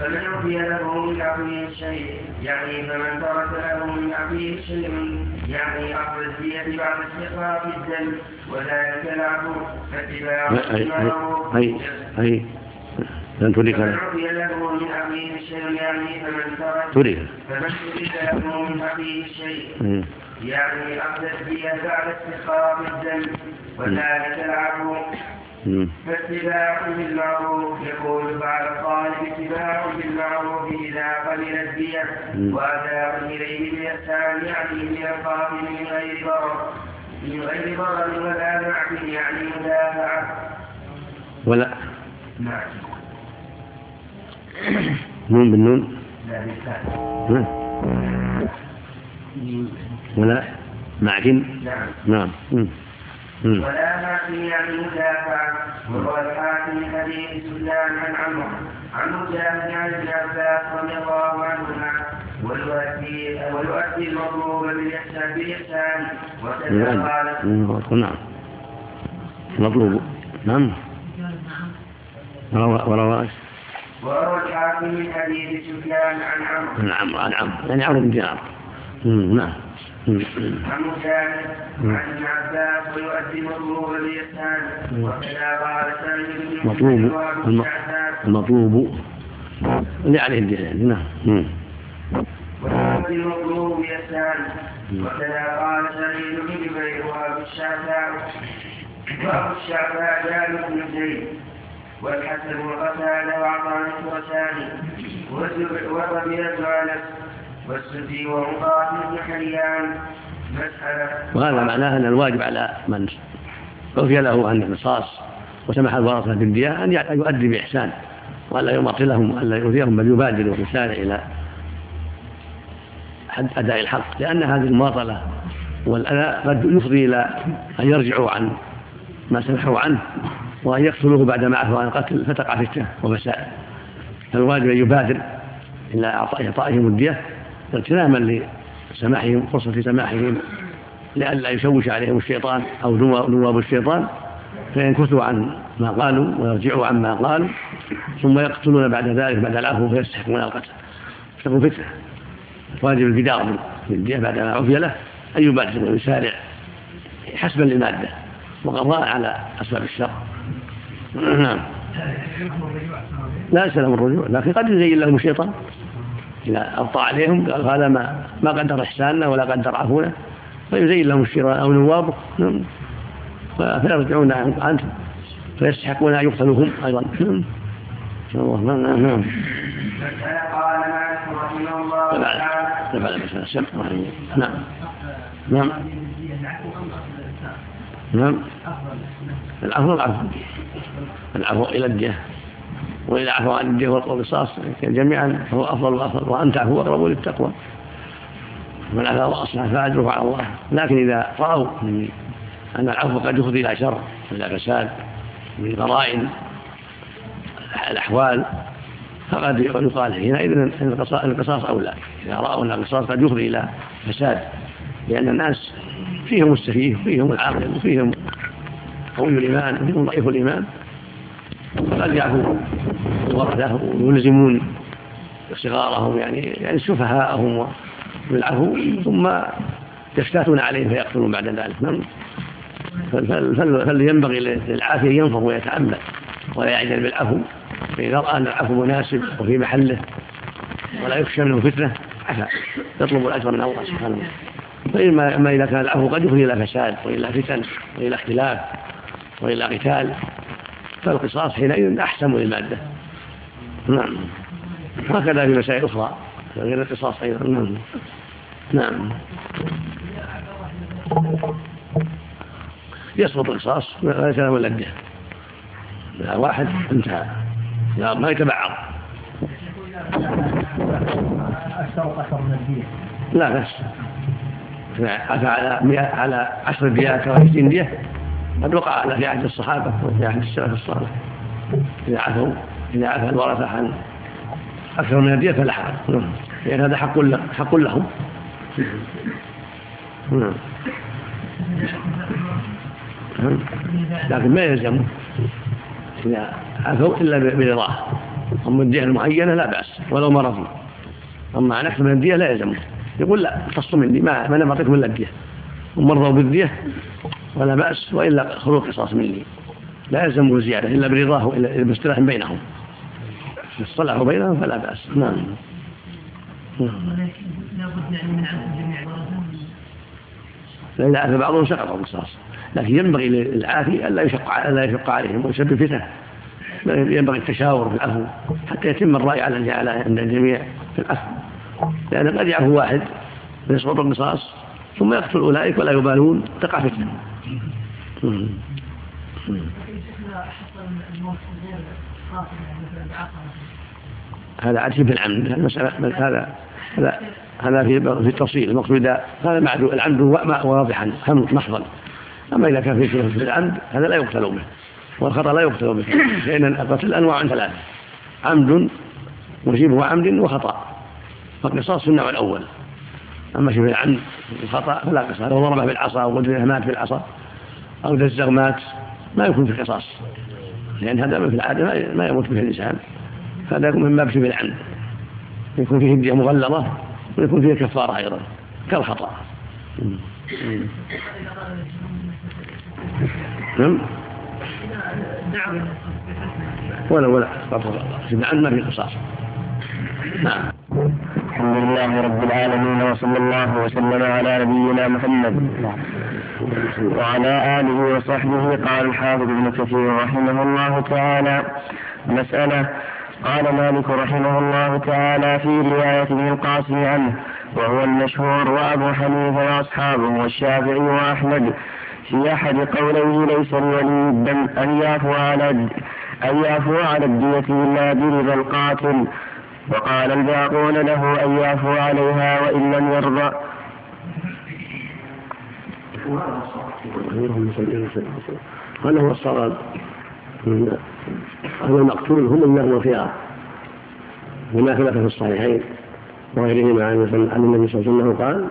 فمن عفي له من أخيه شيء يعني فمن ترك له من أخيه شيء يعني أخذ الدية بعد استحقاق الدم وذلك العفو فاتباع
المعروف أي لن ترك
فمن عفي له من أخيه شيء يعني فمن ترك فمن ترك له من أخيه شيء يعني أخذ الدية بعد استحقاق الدم وذلك العفو فاتباع بالمعروف يقول بعد الطالب اتباع بالمعروف إذا قبل الدية وأداء إليه بإحسان يعني من القاتل من غير ضرر من غير ضرر ولا نعم يعني مدافعة.
ولا.
نعم.
نون بالنون.
لا
نعم. ولا. معكن
نعم.
نعم.
ولا معكن يعني مدافع وهو الحاكم حديث سفيان عن عمرو. عن مجاهد عن ابن عباس رضي الله عنهما. ويؤدي ويؤدي المطلوب بالإحسان بالإحسان. وكذا قال.
نعم. مطلوب نعم. وروى وروى
وروى الحاكم من حديث سفيان عن عمرو.
عن عمرو. عن عمرو يعني عمرو بن دينار. نعم.
عن عن ويؤدي وكذا قال
مطلوب المطلوب اللي عليه. الدين نعم.
ويؤدي بإحسان وكذا قال سعيد بن جبير وأبو الشعثاء وأبو الشعثاء جابر بن زيد والحسن الخرساني والزبير والربيع بن أنس
وهذا معناه أن الواجب على من عفي له عن القصاص وسمح الورثة بالدية أن يؤدي بإحسان وألا يماطلهم وألا يؤذيهم بل يبادر ويسارع إلى حد أداء الحق. لأن هذه المماطلة والأذى قد يفضي إلى أن يرجعوا عن ما سمحوا عنه وأن يقتلوه بعد ما عفوا عن القتل فتقع فتنة وفساد. فالواجب أن يبادر إلى إعطائهم الدية اغتناما لسماحهم فرصة سماحهم لئلا يشوش عليهم الشيطان أو نوا- نواب الشيطان فينكثوا عن ما قالوا ويرجعوا عما قالوا ثم يقتلون بعد ذلك بعد العفو فيستحقون القتل. تكون فتنة. واجب البدار بالدية بعد ما عفي له أن يبادر ويسارع حسبا للمادة وقضاء على أسباب الشر. نعم. لا سلام الرجوع لكن قد يزين لهم الشيطان. إذا أبطى عليهم قال هذا ما ما قدر إحساننا ولا قدر عفونا فيزين لهم الشيطان أو نوابه نعم. فيرجعون عنه فيستحقون أن يقتلوا هم أيضا نعم. الله نعم نعم
الله.
نعم نعم نعم العفو العفو العفو إلى الدية وإذا عفوا عن الدية والقصاص جميعا فهو أفضل وأفضل وأن تعفو أقرب للتقوى. من عفا وأصلح فأجره على الله. لكن إذا رأوا أن العفو قد يفضي إلى شر إلى فساد من قرائن الأحوال فقد يقال حينئذ القصاص أولى. إذا رأوا أن القصاص قد يفضي إلى فساد لأن الناس فيهم السفيه وفيهم العاقل وفيهم قوي الإيمان وفيهم ضعيف الإيمان فقد يعفو الورثة ويلزمون صغارهم يعني يعني سفهاءهم بالعفو ثم يفتاتون عليهم فيقتلون بعد ذلك. نعم. فال- فال- فال- فالذي ينبغي للعافية أن ينفض ويتأمل ولا يعجل بالعفو. فإذا رأى أن العفو مناسب وفي محله ولا يخشى منه فتنة. عفا. يطلب الأجر من الله سبحانه وتعالى. فإما أما إذا كان العفو قد يفضي إلى فساد وإلى فتن وإلى اختلاف وإلى قتال. فالقصاص حينئذ أحسن للمادة نعم. هكذا في مسائل أخرى غير القصاص أيضا. نعم. نعم. يسقط القصاص ليس له إذا واحد انتهى. ما يتبعض. لا بس على على عشر ديات أو عشرين دية قد وقع على في عهد الصحابة وفي عهد السلف الصالح. إذا عفوا إذا عفى الورثة عن أكثر من الدية فلا حرج. نعم. لأن هذا حق حق لهم. نعم. نعم. لكن ما يلزم. إذا عفوا إلا برضاه. أما الدية المعينة لا بأس ولو مرضوا. أما عن أكثر من الدية لا يلزمه يقول لا اختصوا مني ما أنا بعطيكم إلا الدية. هم مرضوا بالديه ولا بأس وإلا خذوا القصاص مني. لا يلزمه زيادة إلا برضاه وإلا باصطلاح بينهم. اصطلحوا بينهم فلا بأس. نعم. نعم.
لابد يعني من
فاذا عفى بعضهم سقط القصاص لكن ينبغي للعافي الا يشق الا يشق عليهم ويسبب فتنة. بل ينبغي التشاور في العفو حتى يتم الرأي على عند الجميع في العفو لأن قد يعفو واحد فيسقط القصاص ثم يقتل أولئك ولا يبالون تقع
بعقرة
هذا عاد في العمد هذا مسألة هذا هذا هذا في في التفصيل المقصود هذا معدو العمد واضحا محضا. أما إذا كان في في العمد هذا لا يقتل به والخطأ لا يقتل به لأن القتل أنواع ثلاثة عمد وشبه عمد وخطأ. فالقصاص النوع الأول. أما شبه العمد الخطأ فلا قصاص لو ضربه بالعصا أو مات بالعصا أو دزغ مات. ما يكون في قصاص. لأن هذا في العادة ما يموت به الإنسان. فهذا يكون من باب شبه العمد يكون فيه هدية مغلظة ويكون فيه كفارة أيضا. كالخطأ. نعم. ولا ولا. شبه ما في قصاص. نعم.
الحمد لله رب العالمين وصلى الله وسلم على نبينا محمد. وعلى آله وصحبه قال الحافظ ابن كثير رحمه الله تعالى مسألة قال مالك رحمه الله تعالى في رواية ابن القاسم عنه وهو المشهور وأبو حنيفة وأصحابه والشافعي وأحمد. في أحد قوليه ليس لولي الدم أن يعفو على أن يعفو على الدية إلا برضا القاتل وقال الباقون له أن يعفو عليها وإن لم يرضى.
هذا هو الصواب هذا المقتول هم النار والخيار وما ثبت في الصحيحين وغيرهما عن النبي صلى الله عليه وسلم. قال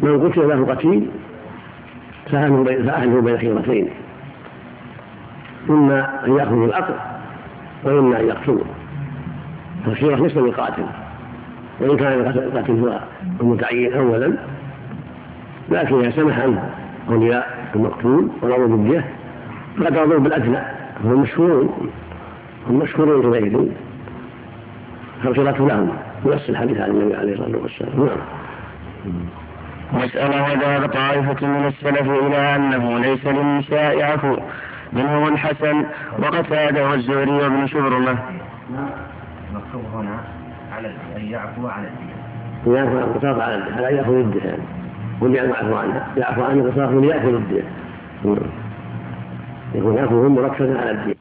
من قتل له قتيل فأهله بين خيرتين. إما أن يأخذ العقل وإما أن يقتلوا فالخيرة ليس للقاتل وإن كان القاتل هو المتعين أولا لكن إذا سمح عنه أولياء المقتول ورضوا بالدية فقد رضوا بالأدنى. هم المشهورون هم مشهورون حينئذ فالخيرة لهم. نفس الحديث عن النبي عليه الصلاة والسلام. نعم.
مسألة وذهب طائفة من السلف إلى أنه ليس للنساء عفو منهم الحسن وقتادة والزهري وابن شبرمة.
مكتوب هنا على أن يعفو على الدين.
يعفو عن القصاص على الدين هذا يأخذ الدين. يعني قل يعفو عنها يعفو عن القصاص من يأخذ الدين. يكون يعفو مركزا على الدين.